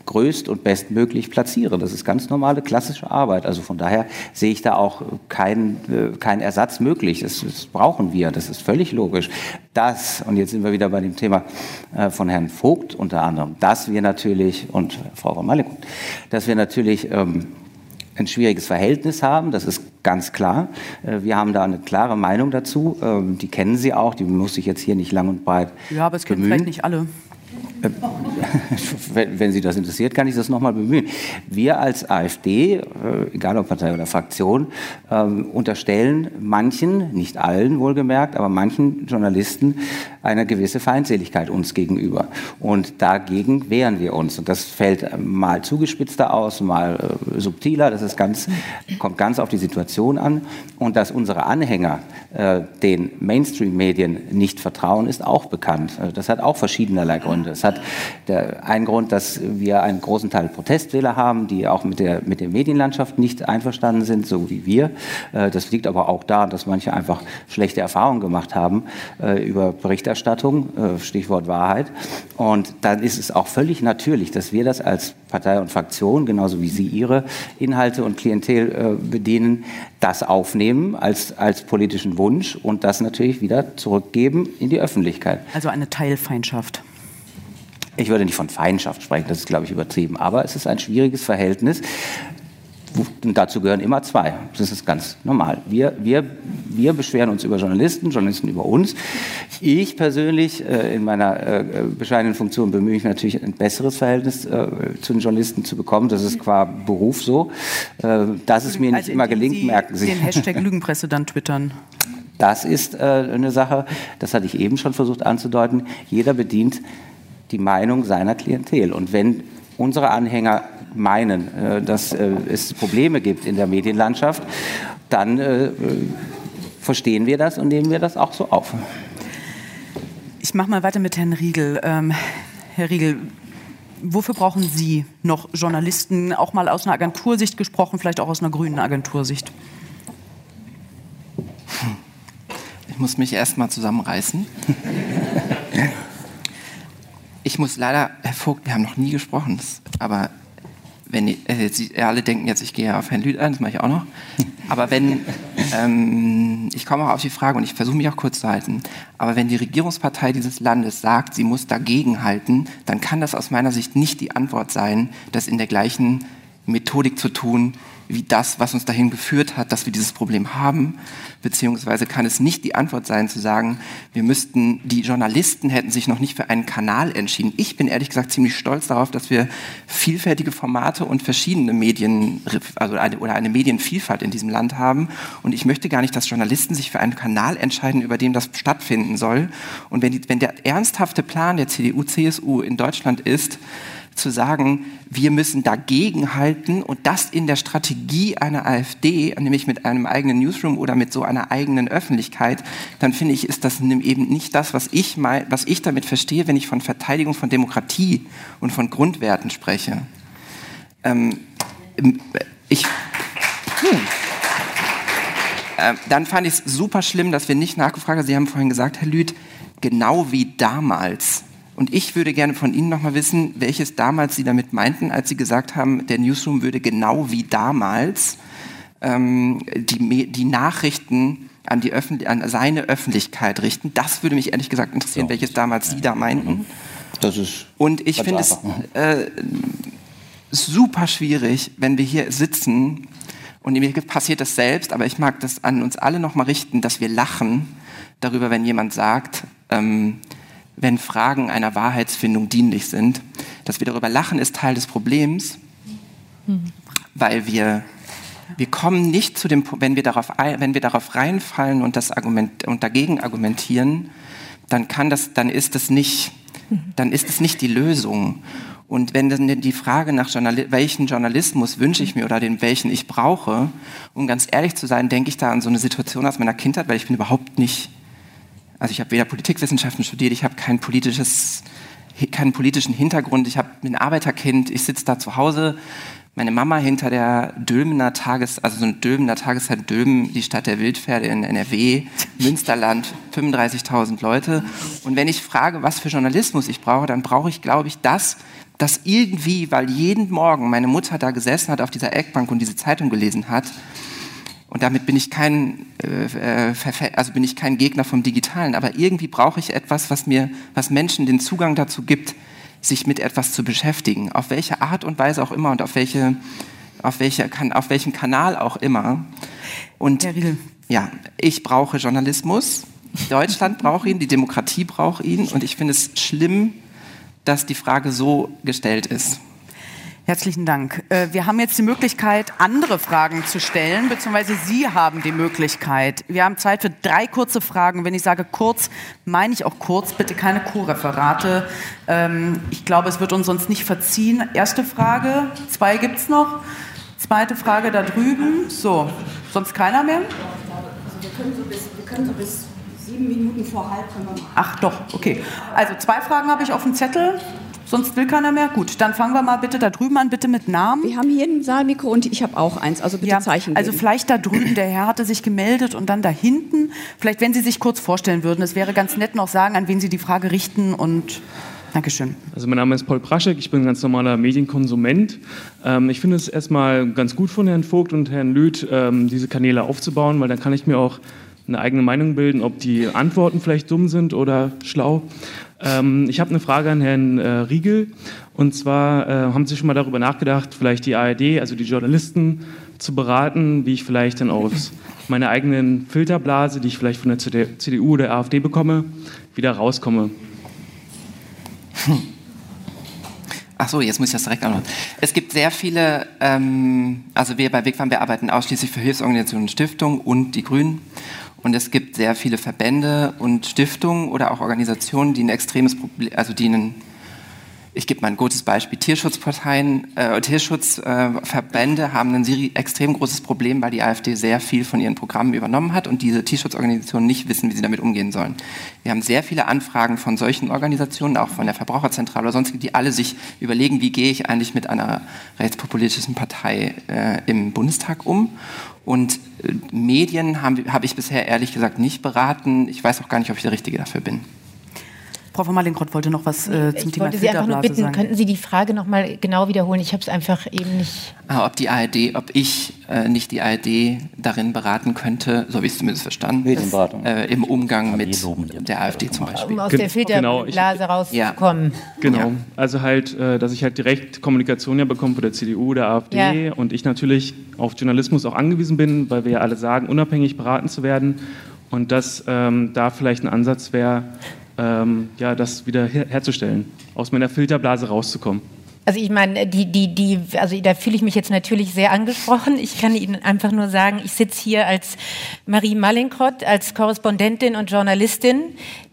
größt und bestmöglich platziere. Das ist ganz normale klassische Arbeit. Also von daher sehe ich da auch keinen äh, kein Ersatz möglich. Das, das, brauchen wir. Das ist völlig logisch. Das, und jetzt sind wir wieder bei dem Thema äh, von Herrn Vogt unter anderem, dass wir natürlich, und Frau von Malekut, dass wir natürlich ähm, ein schwieriges Verhältnis haben, das ist ganz klar. Äh, wir haben da eine klare Meinung dazu. Ähm, die kennen Sie auch, die muss ich jetzt hier nicht lang und breit. Ja, aber es kennen vielleicht nicht alle. Äh, wenn Sie das interessiert, kann ich das nochmal bemühen. Wir als AfD, äh, egal ob Partei oder Fraktion, ähm, unterstellen manchen, nicht allen wohlgemerkt, aber manchen Journalisten eine gewisse Feindseligkeit uns gegenüber. Und dagegen wehren wir uns. Und das fällt mal zugespitzter aus, mal äh, subtiler. Das ist ganz, kommt ganz auf die Situation an. Und dass unsere Anhänger den Mainstream-Medien nicht vertrauen, ist auch bekannt. Das hat auch verschiedenerlei Gründe. Es hat der, einen Grund, dass wir einen großen Teil Protestwähler haben, die auch mit der, mit der Medienlandschaft nicht einverstanden sind, so wie wir. Äh, das liegt aber auch daran, dass manche einfach schlechte Erfahrungen gemacht haben äh, über Berichterstattung, äh, Stichwort Wahrheit. Und dann ist es auch völlig natürlich, dass wir das als Partei und Fraktion, genauso wie Sie Ihre Inhalte und Klientel bedienen, das aufnehmen als, als politischen Wunsch und das natürlich wieder zurückgeben in die Öffentlichkeit. Also eine Teilfeindschaft. Ich würde nicht von Feindschaft sprechen, das ist, glaube ich, übertrieben. Aber es ist ein schwieriges Verhältnis. Und dazu gehören immer zwei. Das ist ganz normal. Wir, wir, wir beschweren uns über Journalisten, Journalisten über uns. Ich persönlich äh, in meiner äh, bescheidenen Funktion bemühe mich natürlich, ein besseres Verhältnis äh, zu den Journalisten zu bekommen. Das ist qua Beruf so. Äh, dass es mir nicht also immer gelingt, Sie merken Sie. den Hashtag Lügenpresse dann twittern. Das ist äh, eine Sache, das hatte ich eben schon versucht anzudeuten. Jeder bedient die Meinung seiner Klientel. Und wenn unsere Anhänger meinen, äh, dass äh, es Probleme gibt in der Medienlandschaft, dann äh, verstehen wir das und nehmen wir das auch so auf. Ich mache mal weiter mit Herrn Riegel. Ähm, Herr Riegel, wofür brauchen Sie noch Journalisten, auch mal aus einer Agentursicht gesprochen, vielleicht auch aus einer grünen Agentursicht? Ich muss mich erst mal zusammenreißen. Ich muss leider, Herr Vogt, wir haben noch nie gesprochen, aber wenn äh, Sie alle denken jetzt, ich gehe auf Herrn Lüth ein, das mache ich auch noch. Aber wenn, ähm, ich komme auch auf die Frage und ich versuche mich auch kurz zu halten, aber wenn die Regierungspartei dieses Landes sagt, sie muss dagegenhalten, dann kann das aus meiner Sicht nicht die Antwort sein, das in der gleichen Methodik zu tun, wie das, was uns dahin geführt hat, dass wir dieses Problem haben, beziehungsweise kann es nicht die Antwort sein zu sagen, wir müssten, die Journalisten hätten sich noch nicht für einen Kanal entschieden. Ich bin ehrlich gesagt ziemlich stolz darauf, dass wir vielfältige Formate und verschiedene Medien, also eine, oder eine Medienvielfalt in diesem Land haben. Und ich möchte gar nicht, dass Journalisten sich für einen Kanal entscheiden, über dem das stattfinden soll. Und wenn, die, wenn der ernsthafte Plan der CDU, CSU in Deutschland ist, zu sagen, wir müssen dagegen halten und das in der Strategie einer AfD, nämlich mit einem eigenen Newsroom oder mit so einer eigenen Öffentlichkeit, dann finde ich, ist das eben nicht das, was ich, mein, was ich damit verstehe, wenn ich von Verteidigung von Demokratie und von Grundwerten spreche. Ähm, ich, hm. äh, dann fand ich es super schlimm, dass wir nicht nachgefragt haben. Sie haben vorhin gesagt, Herr Lüth, genau wie damals und ich würde gerne von Ihnen nochmal wissen, welches damals Sie damit meinten, als Sie gesagt haben, der Newsroom würde genau wie damals ähm, die, die Nachrichten an, die Öffentlich an seine Öffentlichkeit richten. Das würde mich ehrlich gesagt interessieren, so. welches damals Sie da meinten. Das ist Und ich finde es äh, super schwierig, wenn wir hier sitzen und mir passiert das selbst, aber ich mag das an uns alle nochmal richten, dass wir lachen darüber, wenn jemand sagt, ähm, wenn Fragen einer Wahrheitsfindung dienlich sind. Dass wir darüber lachen, ist Teil des Problems, mhm. weil wir, wir kommen nicht zu dem wenn wir darauf, wenn wir darauf reinfallen und, das Argument, und dagegen argumentieren, dann, kann das, dann, ist das nicht, dann ist es nicht die Lösung. Und wenn dann die Frage nach Journal welchen Journalismus wünsche ich mir oder den welchen ich brauche, um ganz ehrlich zu sein, denke ich da an so eine Situation aus meiner Kindheit, weil ich bin überhaupt nicht also ich habe weder Politikwissenschaften studiert, ich habe kein politisches, keinen politischen Hintergrund, ich habe ein Arbeiterkind, ich sitze da zu Hause, meine Mama hinter der Dülmener Tages, also so eine Dülmener Tageszeit Dülmen, die Stadt der Wildpferde in NRW, Münsterland, 35.000 Leute. Und wenn ich frage, was für Journalismus ich brauche, dann brauche ich, glaube ich, das, das irgendwie, weil jeden Morgen meine Mutter da gesessen hat auf dieser Eckbank und diese Zeitung gelesen hat, und damit bin ich kein, äh, äh also bin ich kein Gegner vom Digitalen, aber irgendwie brauche ich etwas, was mir, was Menschen den Zugang dazu gibt, sich mit etwas zu beschäftigen, auf welche Art und Weise auch immer und auf welche, auf welche, auf welchem Kanal auch immer. Und ja, ich brauche Journalismus. Deutschland braucht ihn, die Demokratie braucht ihn, und ich finde es schlimm, dass die Frage so gestellt ist. Herzlichen Dank. Äh, wir haben jetzt die Möglichkeit, andere Fragen zu stellen, beziehungsweise Sie haben die Möglichkeit. Wir haben Zeit für drei kurze Fragen. Wenn ich sage kurz, meine ich auch kurz. Bitte keine Co-Referate. Ähm, ich glaube, es wird uns sonst nicht verziehen. Erste Frage. Zwei gibt es noch. Zweite Frage da drüben. So, sonst keiner mehr? Also wir können so bis, wir können so bis sieben Minuten vor halb. Ach doch, okay. Also zwei Fragen habe ich auf dem Zettel. Sonst will keiner mehr? Gut, dann fangen wir mal bitte da drüben an, bitte mit Namen. Wir haben hier ein Saalmikro und ich habe auch eins, also bitte ja, Zeichen Also vielleicht da drüben, der Herr hatte sich gemeldet und dann da hinten. Vielleicht, wenn Sie sich kurz vorstellen würden, es wäre ganz nett noch sagen, an wen Sie die Frage richten und Dankeschön. Also mein Name ist Paul Praschek, ich bin ein ganz normaler Medienkonsument. Ähm, ich finde es erstmal ganz gut von Herrn Vogt und Herrn Lüth, ähm, diese Kanäle aufzubauen, weil dann kann ich mir auch eine eigene Meinung bilden, ob die Antworten vielleicht dumm sind oder schlau. Ähm, ich habe eine Frage an Herrn äh, Riegel. Und zwar äh, haben Sie schon mal darüber nachgedacht, vielleicht die ARD, also die Journalisten, zu beraten, wie ich vielleicht dann aus meiner eigenen Filterblase, die ich vielleicht von der CDU oder der AfD bekomme, wieder rauskomme? Ach so, jetzt muss ich das direkt antworten. Es gibt sehr viele, ähm, also wir bei Wegfarm, wir arbeiten ausschließlich für Hilfsorganisationen Stiftungen und die Grünen. Und es gibt sehr viele Verbände und Stiftungen oder auch Organisationen, die ein extremes Problem, also die einen, ich gebe mal ein gutes Beispiel, Tierschutzparteien, äh, Tierschutzverbände haben ein extrem großes Problem, weil die AfD sehr viel von ihren Programmen übernommen hat und diese Tierschutzorganisationen nicht wissen, wie sie damit umgehen sollen. Wir haben sehr viele Anfragen von solchen Organisationen, auch von der Verbraucherzentrale oder sonst, die alle sich überlegen, wie gehe ich eigentlich mit einer rechtspopulistischen Partei äh, im Bundestag um. Und äh, Medien habe hab ich bisher ehrlich gesagt nicht beraten. Ich weiß auch gar nicht, ob ich der Richtige dafür bin. Frau von Malinkott wollte noch was äh, zum ich Thema wollte Sie einfach nur bitten, sagen. könnten Sie die Frage noch mal genau wiederholen? Ich habe es einfach eben nicht. Ah, ob die ARD, ob ich äh, nicht die ARD darin beraten könnte, so habe ich es zumindest verstanden, Medienberatung. äh, im Umgang mit der AfD zum Beispiel. Um aus der genau, Filterblase rauszukommen. Genau. Also halt, äh, dass ich halt direkt Kommunikation ja bekomme von der CDU, der AfD Ja. und ich natürlich auf Journalismus auch angewiesen bin, weil wir ja alle sagen, unabhängig beraten zu werden und dass ähm, da vielleicht ein Ansatz wäre, ähm, ja, das wieder her herzustellen, aus meiner Filterblase rauszukommen. Also ich meine, die, die, die, also da fühle ich mich jetzt natürlich sehr angesprochen. Ich kann Ihnen einfach nur sagen, ich sitze hier als Marie Mallinckrodt, als Korrespondentin und Journalistin,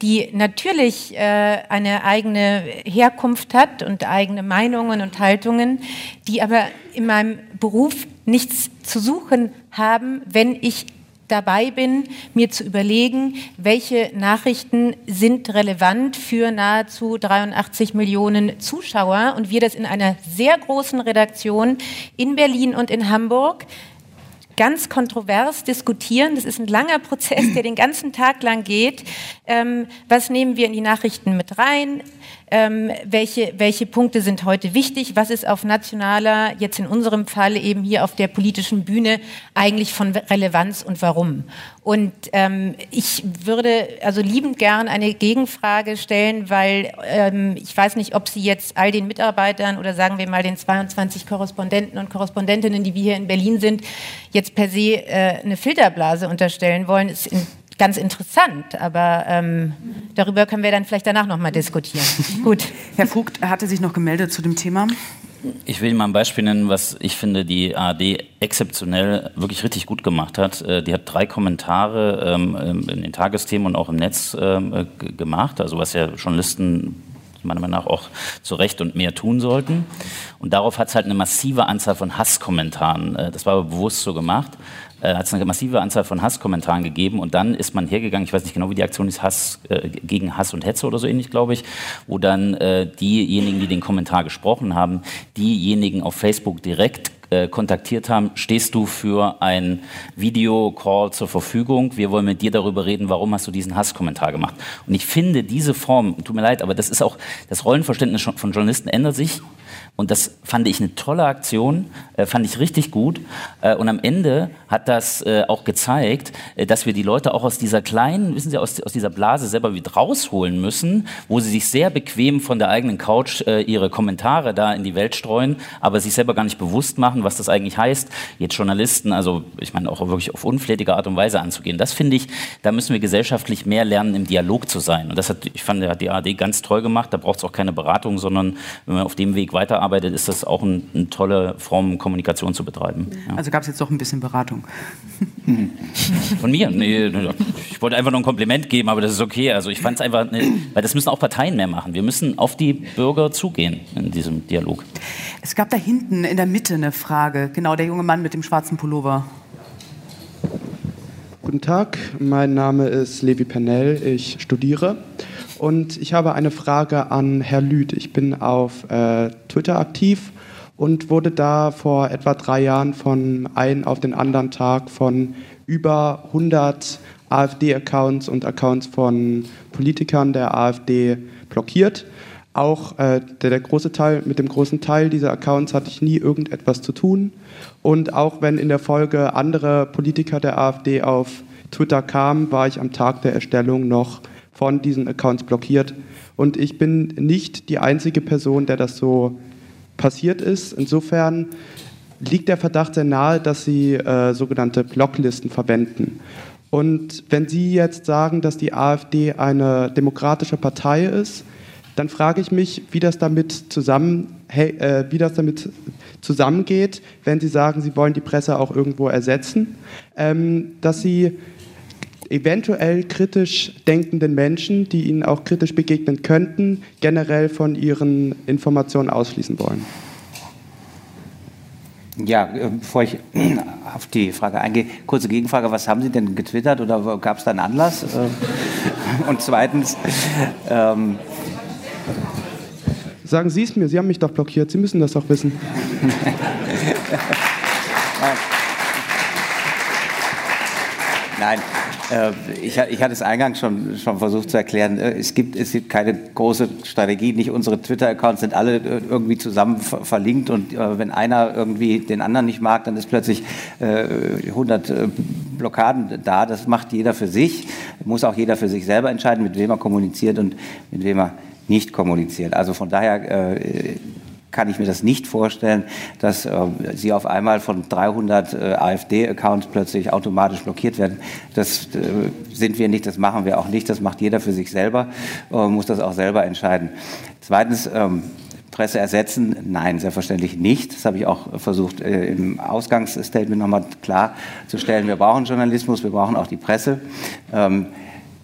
die natürlich äh, eine eigene Herkunft hat und eigene Meinungen und Haltungen, die aber in meinem Beruf nichts zu suchen haben, wenn ich dabei bin, mir zu überlegen, welche Nachrichten sind relevant für nahezu 83 Millionen Zuschauer und wir das in einer sehr großen Redaktion in Berlin und in Hamburg ganz kontrovers diskutieren. Das ist ein langer Prozess, der den ganzen Tag lang geht. Ähm, was nehmen wir in die Nachrichten mit rein? Ähm, welche, welche Punkte sind heute wichtig? Was ist auf nationaler, jetzt in unserem Fall eben hier auf der politischen Bühne eigentlich von Relevanz und warum? Und ähm, ich würde also liebend gern eine Gegenfrage stellen, weil ähm, ich weiß nicht, ob Sie jetzt all den Mitarbeitern oder sagen wir mal den 22 Korrespondenten und Korrespondentinnen, die wir hier in Berlin sind, jetzt per se äh, eine Filterblase unterstellen wollen, ist in, ganz interessant. Aber ähm, darüber können wir dann vielleicht danach nochmal diskutieren. Gut. Herr Vogt hatte sich noch gemeldet zu dem Thema. Ich will Ihnen mal ein Beispiel nennen, was ich finde, die ARD exzeptionell wirklich richtig gut gemacht hat. Äh, Die hat drei Kommentare ähm, in den Tagesthemen und auch im Netz ähm, äh, gemacht, also was ja Journalisten meiner Meinung nach auch zu Recht und mehr tun sollten. Und darauf hat es halt eine massive Anzahl von Hasskommentaren, äh, das war aber bewusst so gemacht, äh, hat es eine massive Anzahl von Hasskommentaren gegeben und dann ist man hergegangen, ich weiß nicht genau, wie die Aktion ist, Hass äh, gegen Hass und Hetze oder so ähnlich, glaube ich, wo dann äh, diejenigen, die den Kommentar gesprochen haben, diejenigen auf Facebook direkt äh, kontaktiert haben, stehst du für ein Videocall zur Verfügung? Wir wollen mit dir darüber reden, warum hast du diesen Hasskommentar gemacht? Und ich finde diese Form, tut mir leid, aber das ist auch, das Rollenverständnis von Journalisten ändert sich. Und das fand ich eine tolle Aktion, äh, fand ich richtig gut. Äh, und am Ende hat das äh, auch gezeigt, dass wir die Leute auch aus dieser kleinen, wissen Sie, aus, aus dieser Blase selber wieder rausholen müssen, wo sie sich sehr bequem von der eigenen Couch ihre Kommentare da in die Welt streuen, aber sich selber gar nicht bewusst machen, was das eigentlich heißt, jetzt Journalisten, also ich meine auch wirklich auf unflätige Art und Weise anzugehen. Das finde ich, da müssen wir gesellschaftlich mehr lernen, im Dialog zu sein. Und das hat, ich fand, hat die ARD ganz toll gemacht. Da braucht es auch keine Beratung, sondern wenn man auf dem Weg weiterarbeitet, ist das auch ein, eine tolle Form, Kommunikation zu betreiben. Ja. Also gab es jetzt doch ein bisschen Beratung. Von mir? Nee, ich wollte einfach nur ein Kompliment geben, aber das ist okay. Also ich fand es einfach, ne, weil das müssen auch Parteien mehr machen. Wir müssen auf die Bürger zugehen in diesem Dialog. Es gab da hinten in der Mitte eine Frage. Genau, der junge Mann mit dem schwarzen Pullover. Guten Tag, mein Name ist Levi Pernell, ich studiere und ich habe eine Frage an Herr Lüth. Ich bin auf äh, Twitter aktiv und wurde da vor etwa drei Jahren von einem auf den anderen Tag von über 100 AfD-Accounts und Accounts von Politikern der AfD blockiert. Auch äh, der, der große Teil, mit dem großen Teil dieser Accounts hatte ich nie irgendetwas zu tun. Und auch wenn in der Folge andere Politiker der AfD auf Twitter kamen, war ich am Tag der Erstellung noch von diesen Accounts blockiert. Und ich bin nicht die einzige Person, der das so passiert ist. Insofern liegt der Verdacht sehr nahe, dass sie äh, sogenannte Blocklisten verwenden. Und wenn Sie jetzt sagen, dass die AfD eine demokratische Partei ist, dann frage ich mich, wie das damit, zusammen, äh, wie das damit zusammengeht, wenn Sie sagen, Sie wollen die Presse auch irgendwo ersetzen, ähm, dass Sie eventuell kritisch denkenden Menschen, die Ihnen auch kritisch begegnen könnten, generell von Ihren Informationen ausschließen wollen. Ja, äh, bevor ich auf die Frage eingehe, kurze Gegenfrage, was haben Sie denn getwittert oder gab es da einen Anlass? Äh, Und zweitens, ähm, Sagen Sie es mir, Sie haben mich doch blockiert, Sie müssen das doch wissen. Nein, ich, ich, hatte es eingangs schon, schon versucht zu erklären. Äh, es, gibt, es gibt keine große Strategie. Nicht unsere Twitter-Accounts sind alle äh, irgendwie zusammen verlinkt und äh, wenn einer irgendwie den anderen nicht mag, dann ist plötzlich 100 äh, Blockaden da. Das macht jeder für sich. Muss auch jeder für sich selber entscheiden, mit wem er kommuniziert und mit wem er nicht kommuniziert. Also von daher äh, kann ich mir das nicht vorstellen, dass äh, sie auf einmal von 300 äh, AfD-Accounts plötzlich automatisch blockiert werden. Das äh, sind wir nicht, das machen wir auch nicht. Das macht jeder für sich selber, äh, muss das auch selber entscheiden. Zweitens, ähm, Presse ersetzen? Nein, selbstverständlich nicht. Das habe ich auch versucht äh, im Ausgangsstatement nochmal klarzustellen. Wir brauchen Journalismus, wir brauchen auch die Presse. Ähm,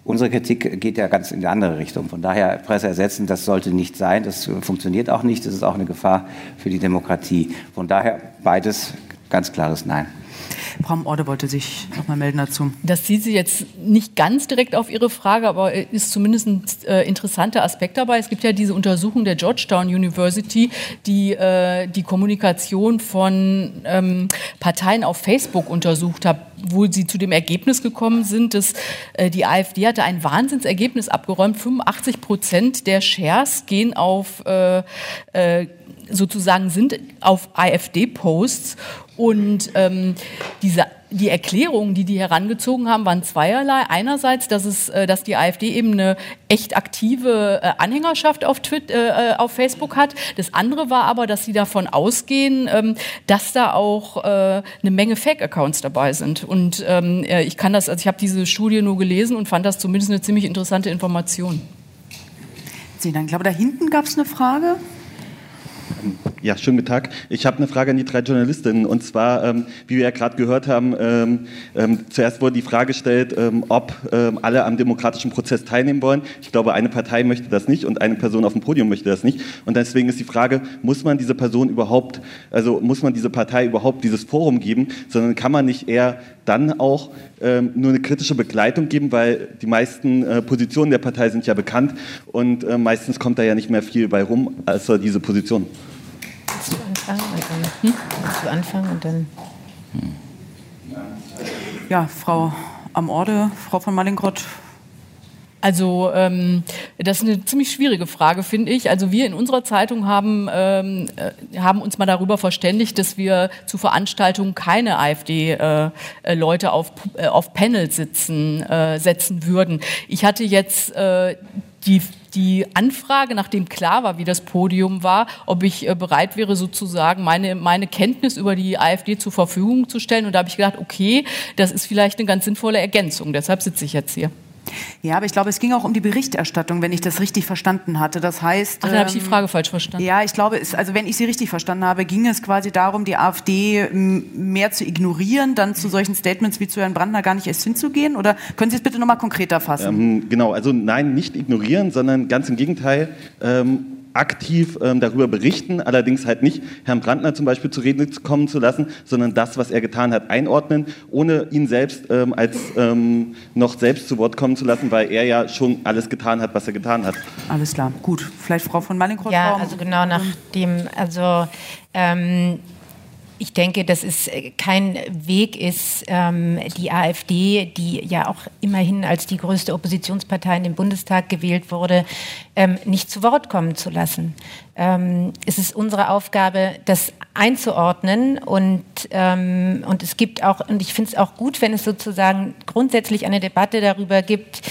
Unsere Kritik geht ja ganz in die andere Richtung. Von daher Presse ersetzen, das sollte nicht sein. Das funktioniert auch nicht. Das ist auch eine Gefahr für die Demokratie. Von daher beides ganz klares Nein. Frau Orde wollte sich noch mal melden dazu. Das zieht sich jetzt nicht ganz direkt auf Ihre Frage, aber ist zumindest ein äh, interessanter Aspekt dabei. Es gibt ja diese Untersuchung der Georgetown University, die äh, die Kommunikation von ähm, Parteien auf Facebook untersucht hat, wo sie zu dem Ergebnis gekommen sind, dass äh, die AfD hatte ein Wahnsinnsergebnis abgeräumt. 85 Prozent der Shares gehen auf äh, äh, sozusagen sind auf AfD-Posts und ähm, diese die Erklärungen, die die herangezogen haben, waren zweierlei. Einerseits, dass, es, äh, dass die AfD eben eine echt aktive äh, Anhängerschaft auf, Twitter, äh, auf Facebook hat. Das andere war aber, dass sie davon ausgehen, ähm, dass da auch eine Menge Fake-Accounts dabei sind. Und ähm, ich kann das, also ich habe diese Studie nur gelesen und fand das zumindest eine ziemlich interessante Information. Sie, dann glaube da hinten gab es eine Frage. Ja, schönen guten Tag. Ich habe eine Frage an die drei Journalistinnen. Und zwar, ähm, wie wir ja gerade gehört haben, ähm, ähm, zuerst wurde die Frage gestellt, ähm, ob ähm, alle am demokratischen Prozess teilnehmen wollen. Ich glaube, eine Partei möchte das nicht und eine Person auf dem Podium möchte das nicht. Und deswegen ist die Frage, muss man diese Person überhaupt, also muss man diese Partei überhaupt dieses Forum geben, sondern kann man nicht eher dann auch ähm, nur eine kritische Begleitung geben, weil die meisten äh, Positionen der Partei sind ja bekannt und äh, meistens kommt da ja nicht mehr viel bei rum, außer diese Position. Willst du anfangen und dann, hm? Willst du anfangen und dann. Ja, Frau am Orde, Frau von Mallingrott, also ähm, das ist eine ziemlich schwierige Frage, finde ich. Also wir in unserer Zeitung haben, ähm, äh, haben uns mal darüber verständigt, dass wir zu Veranstaltungen keine AfD-Leute äh, auf, äh, auf Panel sitzen, äh, setzen würden. Ich hatte jetzt äh, die die Anfrage, nachdem klar war, wie das Podium war, ob ich äh, bereit wäre, sozusagen meine, meine Kenntnis über die AfD zur Verfügung zu stellen. Und da habe ich gedacht, okay, das ist vielleicht eine ganz sinnvolle Ergänzung. Deshalb sitze ich jetzt hier. Ja, aber ich glaube, es ging auch um die Berichterstattung, wenn ich das richtig verstanden hatte. Das heißt. Ach, dann habe ich die ähm, Frage falsch verstanden. Ja, ich glaube, es, also wenn ich sie richtig verstanden habe, ging es quasi darum, die AfD mehr zu ignorieren, dann zu solchen Statements wie zu Herrn Brandner gar nicht erst hinzugehen? Oder können Sie es bitte nochmal konkreter fassen? Ähm, genau, also nein, nicht ignorieren, sondern ganz im Gegenteil. Ähm, aktiv ähm, darüber berichten, allerdings halt nicht Herrn Brandner zum Beispiel zu Reden kommen zu lassen, sondern das, was er getan hat, einordnen, ohne ihn selbst ähm, als ähm, noch selbst zu Wort kommen zu lassen, weil er ja schon alles getan hat, was er getan hat. Alles klar, gut. Vielleicht Frau von Mallinckrodt? Ja, also genau nach dem, also ähm, ich denke, dass es kein Weg ist, ähm, die AfD, die ja auch immerhin als die größte Oppositionspartei in den Bundestag gewählt wurde, ähm, nicht zu Wort kommen zu lassen. Ähm, es ist unsere Aufgabe, das einzuordnen und, ähm, und es gibt auch, und ich finde es auch gut, wenn es sozusagen grundsätzlich eine Debatte darüber gibt,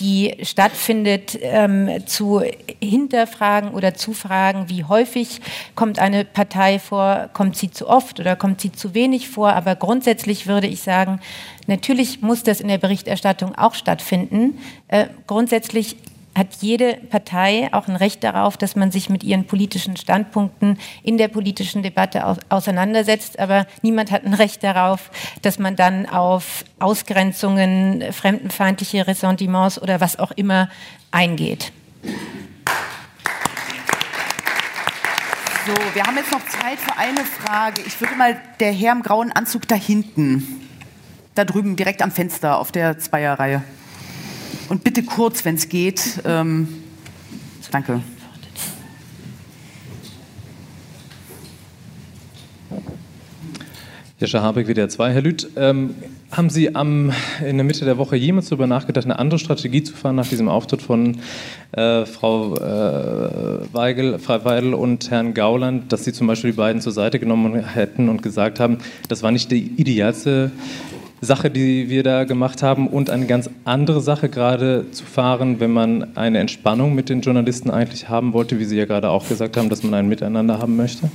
die stattfindet, ähm, zu hinterfragen oder zu fragen, wie häufig kommt eine Partei vor, kommt sie zu oft oder kommt sie zu wenig vor, aber grundsätzlich würde ich sagen, natürlich muss das in der Berichterstattung auch stattfinden. Äh, grundsätzlich hat jede Partei auch ein Recht darauf, dass man sich mit ihren politischen Standpunkten in der politischen Debatte auseinandersetzt. Aber niemand hat ein Recht darauf, dass man dann auf Ausgrenzungen, fremdenfeindliche Ressentiments oder was auch immer eingeht. So, wir haben jetzt noch Zeit für eine Frage. Ich würde mal der Herr im grauen Anzug da hinten, da drüben direkt am Fenster auf der Zweierreihe. Und bitte kurz, wenn es geht. Ähm, danke. Jascha Habeck, WDR 2. Herr Lüth, ähm, haben Sie am, in der Mitte der Woche jemals darüber nachgedacht, eine andere Strategie zu fahren nach diesem Auftritt von äh, Frau äh, Weigel, Frau Weidel und Herrn Gauland, dass Sie zum Beispiel die beiden zur Seite genommen hätten und gesagt haben, das war nicht die idealste Sache, die wir da gemacht haben und eine ganz andere Sache gerade zu fahren, wenn man eine Entspannung mit den Journalisten eigentlich haben wollte, wie Sie ja gerade auch gesagt haben, dass man ein Miteinander haben möchte?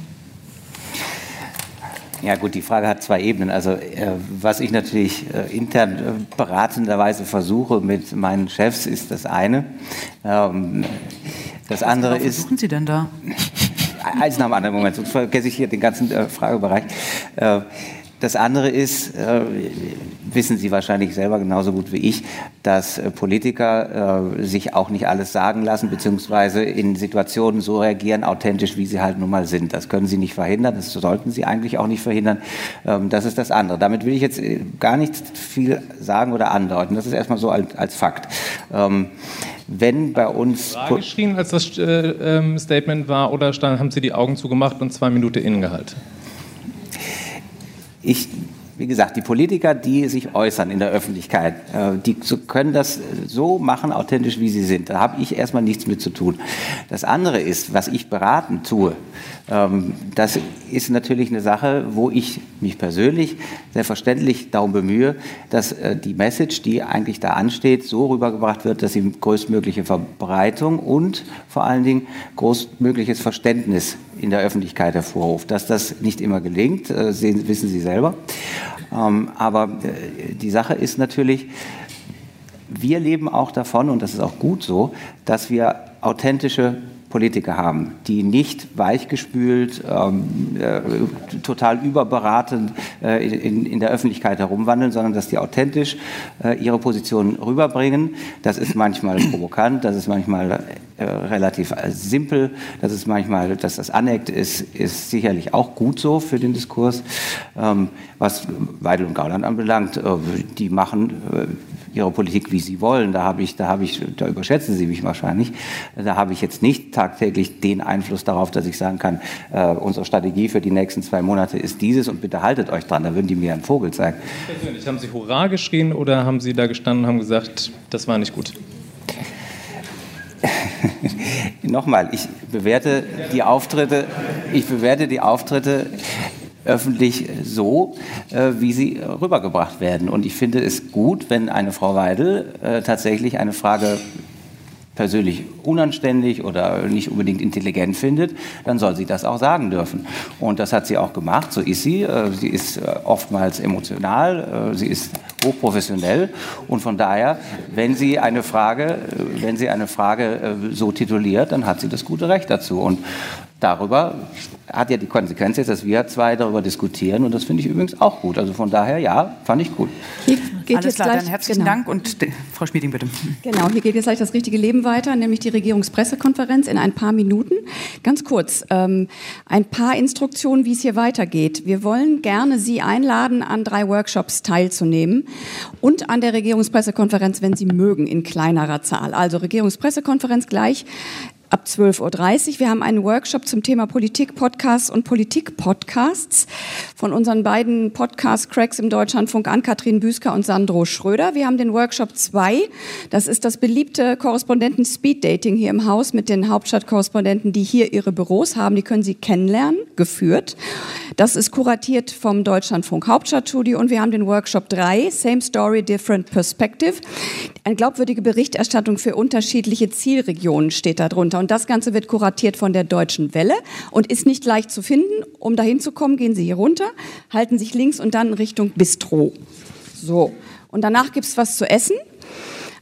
Ja gut, die Frage hat zwei Ebenen. Also äh, was ich natürlich äh, intern äh, beratenderweise versuche mit meinen Chefs, ist das eine. Ähm, das andere was ist... Was suchen Sie denn da? Eins nach dem anderen Moment, sonst vergesse ich hier den ganzen äh, Fragebereich. Das andere ist, äh, wissen Sie wahrscheinlich selber genauso gut wie ich, dass äh, Politiker äh, sich auch nicht alles sagen lassen, beziehungsweise in Situationen so reagieren, authentisch, wie sie halt nun mal sind. Das können Sie nicht verhindern, das sollten Sie eigentlich auch nicht verhindern. Ähm, das ist das andere. Damit will ich jetzt äh, gar nicht viel sagen oder andeuten. Das ist erstmal so als, als Fakt. Ähm, wenn bei uns. Frage geschrien, als das äh, ähm, Statement war, oder haben Sie die Augen zugemacht und zwei Minuten innegehalten? Ich, wie gesagt, die Politiker, die sich äußern in der Öffentlichkeit, äh, die können das so machen, authentisch wie sie sind. Da habe ich erstmal nichts mit zu tun. Das andere ist, was ich beraten tue, ähm, das ist natürlich eine Sache, wo ich mich persönlich selbstverständlich darum bemühe, dass äh, die Message, die eigentlich da ansteht, so rübergebracht wird, dass sie größtmögliche Verbreitung und vor allen Dingen größtmögliches Verständnis in der Öffentlichkeit hervorruft. Dass das nicht immer gelingt, äh, wissen Sie selber. Ähm, aber äh, die Sache ist natürlich, wir leben auch davon, und das ist auch gut so, dass wir authentische Politiker haben, die nicht weichgespült, ähm, äh, total überberatend äh, in, in, der Öffentlichkeit herumwandeln, sondern dass die authentisch äh, ihre Position rüberbringen. Das ist manchmal provokant, das ist manchmal äh, relativ äh, simpel, das ist manchmal, dass das aneckt, ist, ist sicherlich auch gut so für den Diskurs. Ähm, was Weidel und Gauland anbelangt, äh, die machen ihre Politik, wie sie wollen. Da habe ich, da habe ich, da überschätzen Sie mich wahrscheinlich. Da habe ich jetzt nicht tagtäglich den Einfluss darauf, dass ich sagen kann, äh, unsere Strategie für die nächsten zwei Monate ist dieses und bitte haltet euch dran. Da würden die mir einen Vogel zeigen. Persönlich, haben Sie Hurra geschrien oder haben Sie da gestanden und haben gesagt, das war nicht gut? Nochmal, ich bewerte die Auftritte, ich bewerte die Auftritte öffentlich so, äh, wie sie rübergebracht werden. Und ich finde es gut, wenn eine Frau Weidel äh, tatsächlich eine Frage persönlich unanständig oder nicht unbedingt intelligent findet, dann soll sie das auch sagen dürfen. Und das hat sie auch gemacht, so ist sie. Äh, sie ist oftmals emotional, sie ist hochprofessionell und von daher, wenn sie eine Frage, wenn sie eine Frage so tituliert, dann hat sie das gute Recht dazu. Und darüber hat ja die Konsequenz jetzt, dass wir zwei darüber diskutieren und das finde ich übrigens auch gut. Also von daher, ja, fand ich gut. Hier geht Alles jetzt klar, gleich, dann herzlichen genau. Dank und Frau Schmieding, bitte. Genau, hier geht jetzt gleich das richtige Leben weiter, nämlich die Regierungspressekonferenz in ein paar Minuten. Ganz kurz, ähm, ein paar Instruktionen, wie es hier weitergeht. Wir wollen gerne Sie einladen, an drei Workshops teilzunehmen und an der Regierungspressekonferenz, wenn Sie mögen, in kleinerer Zahl. Also Regierungspressekonferenz gleich ab 12.30 Uhr. Wir haben einen Workshop zum Thema Politik-Podcasts und Politik-Podcasts von unseren beiden Podcast-Cracks im Deutschlandfunk, Ann-Kathrin Büsker und Sandro Schröder. Wir haben den Workshop 2. Das ist das beliebte Korrespondenten-Speed-Dating hier im Haus mit den Hauptstadtkorrespondenten, die hier ihre Büros haben. Die können Sie kennenlernen, geführt. Das ist kuratiert vom Deutschlandfunk Hauptstadtstudio und wir haben den Workshop 3, Same Story, Different Perspective. Eine glaubwürdige Berichterstattung für unterschiedliche Zielregionen steht darunter. Und das Ganze wird kuratiert von der Deutschen Welle und ist nicht leicht zu finden. Um dahin zu kommen, gehen Sie hier runter, halten sich links und dann Richtung Bistro. So. Und danach gibt's was zu essen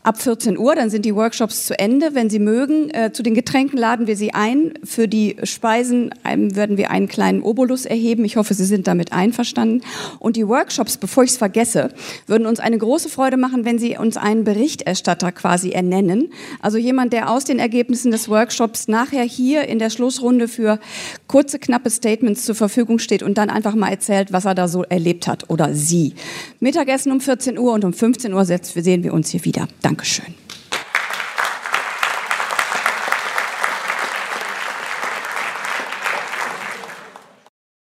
ab 14 Uhr. Dann sind die Workshops zu Ende. Wenn Sie mögen, äh, zu den Getränken laden wir Sie ein. Für die Speisen ähm, werden wir einen kleinen Obolus erheben. Ich hoffe, Sie sind damit einverstanden. Und die Workshops, bevor ich es vergesse, würden uns eine große Freude machen, wenn Sie uns einen Berichterstatter quasi ernennen. Also jemand, der aus den Ergebnissen des Workshops nachher hier in der Schlussrunde für kurze, knappe Statements zur Verfügung steht und dann einfach mal erzählt, was er da so erlebt hat oder sie. Mittagessen um 14 Uhr und um 15 Uhr sehen wir uns hier wieder. Danke. Dankeschön.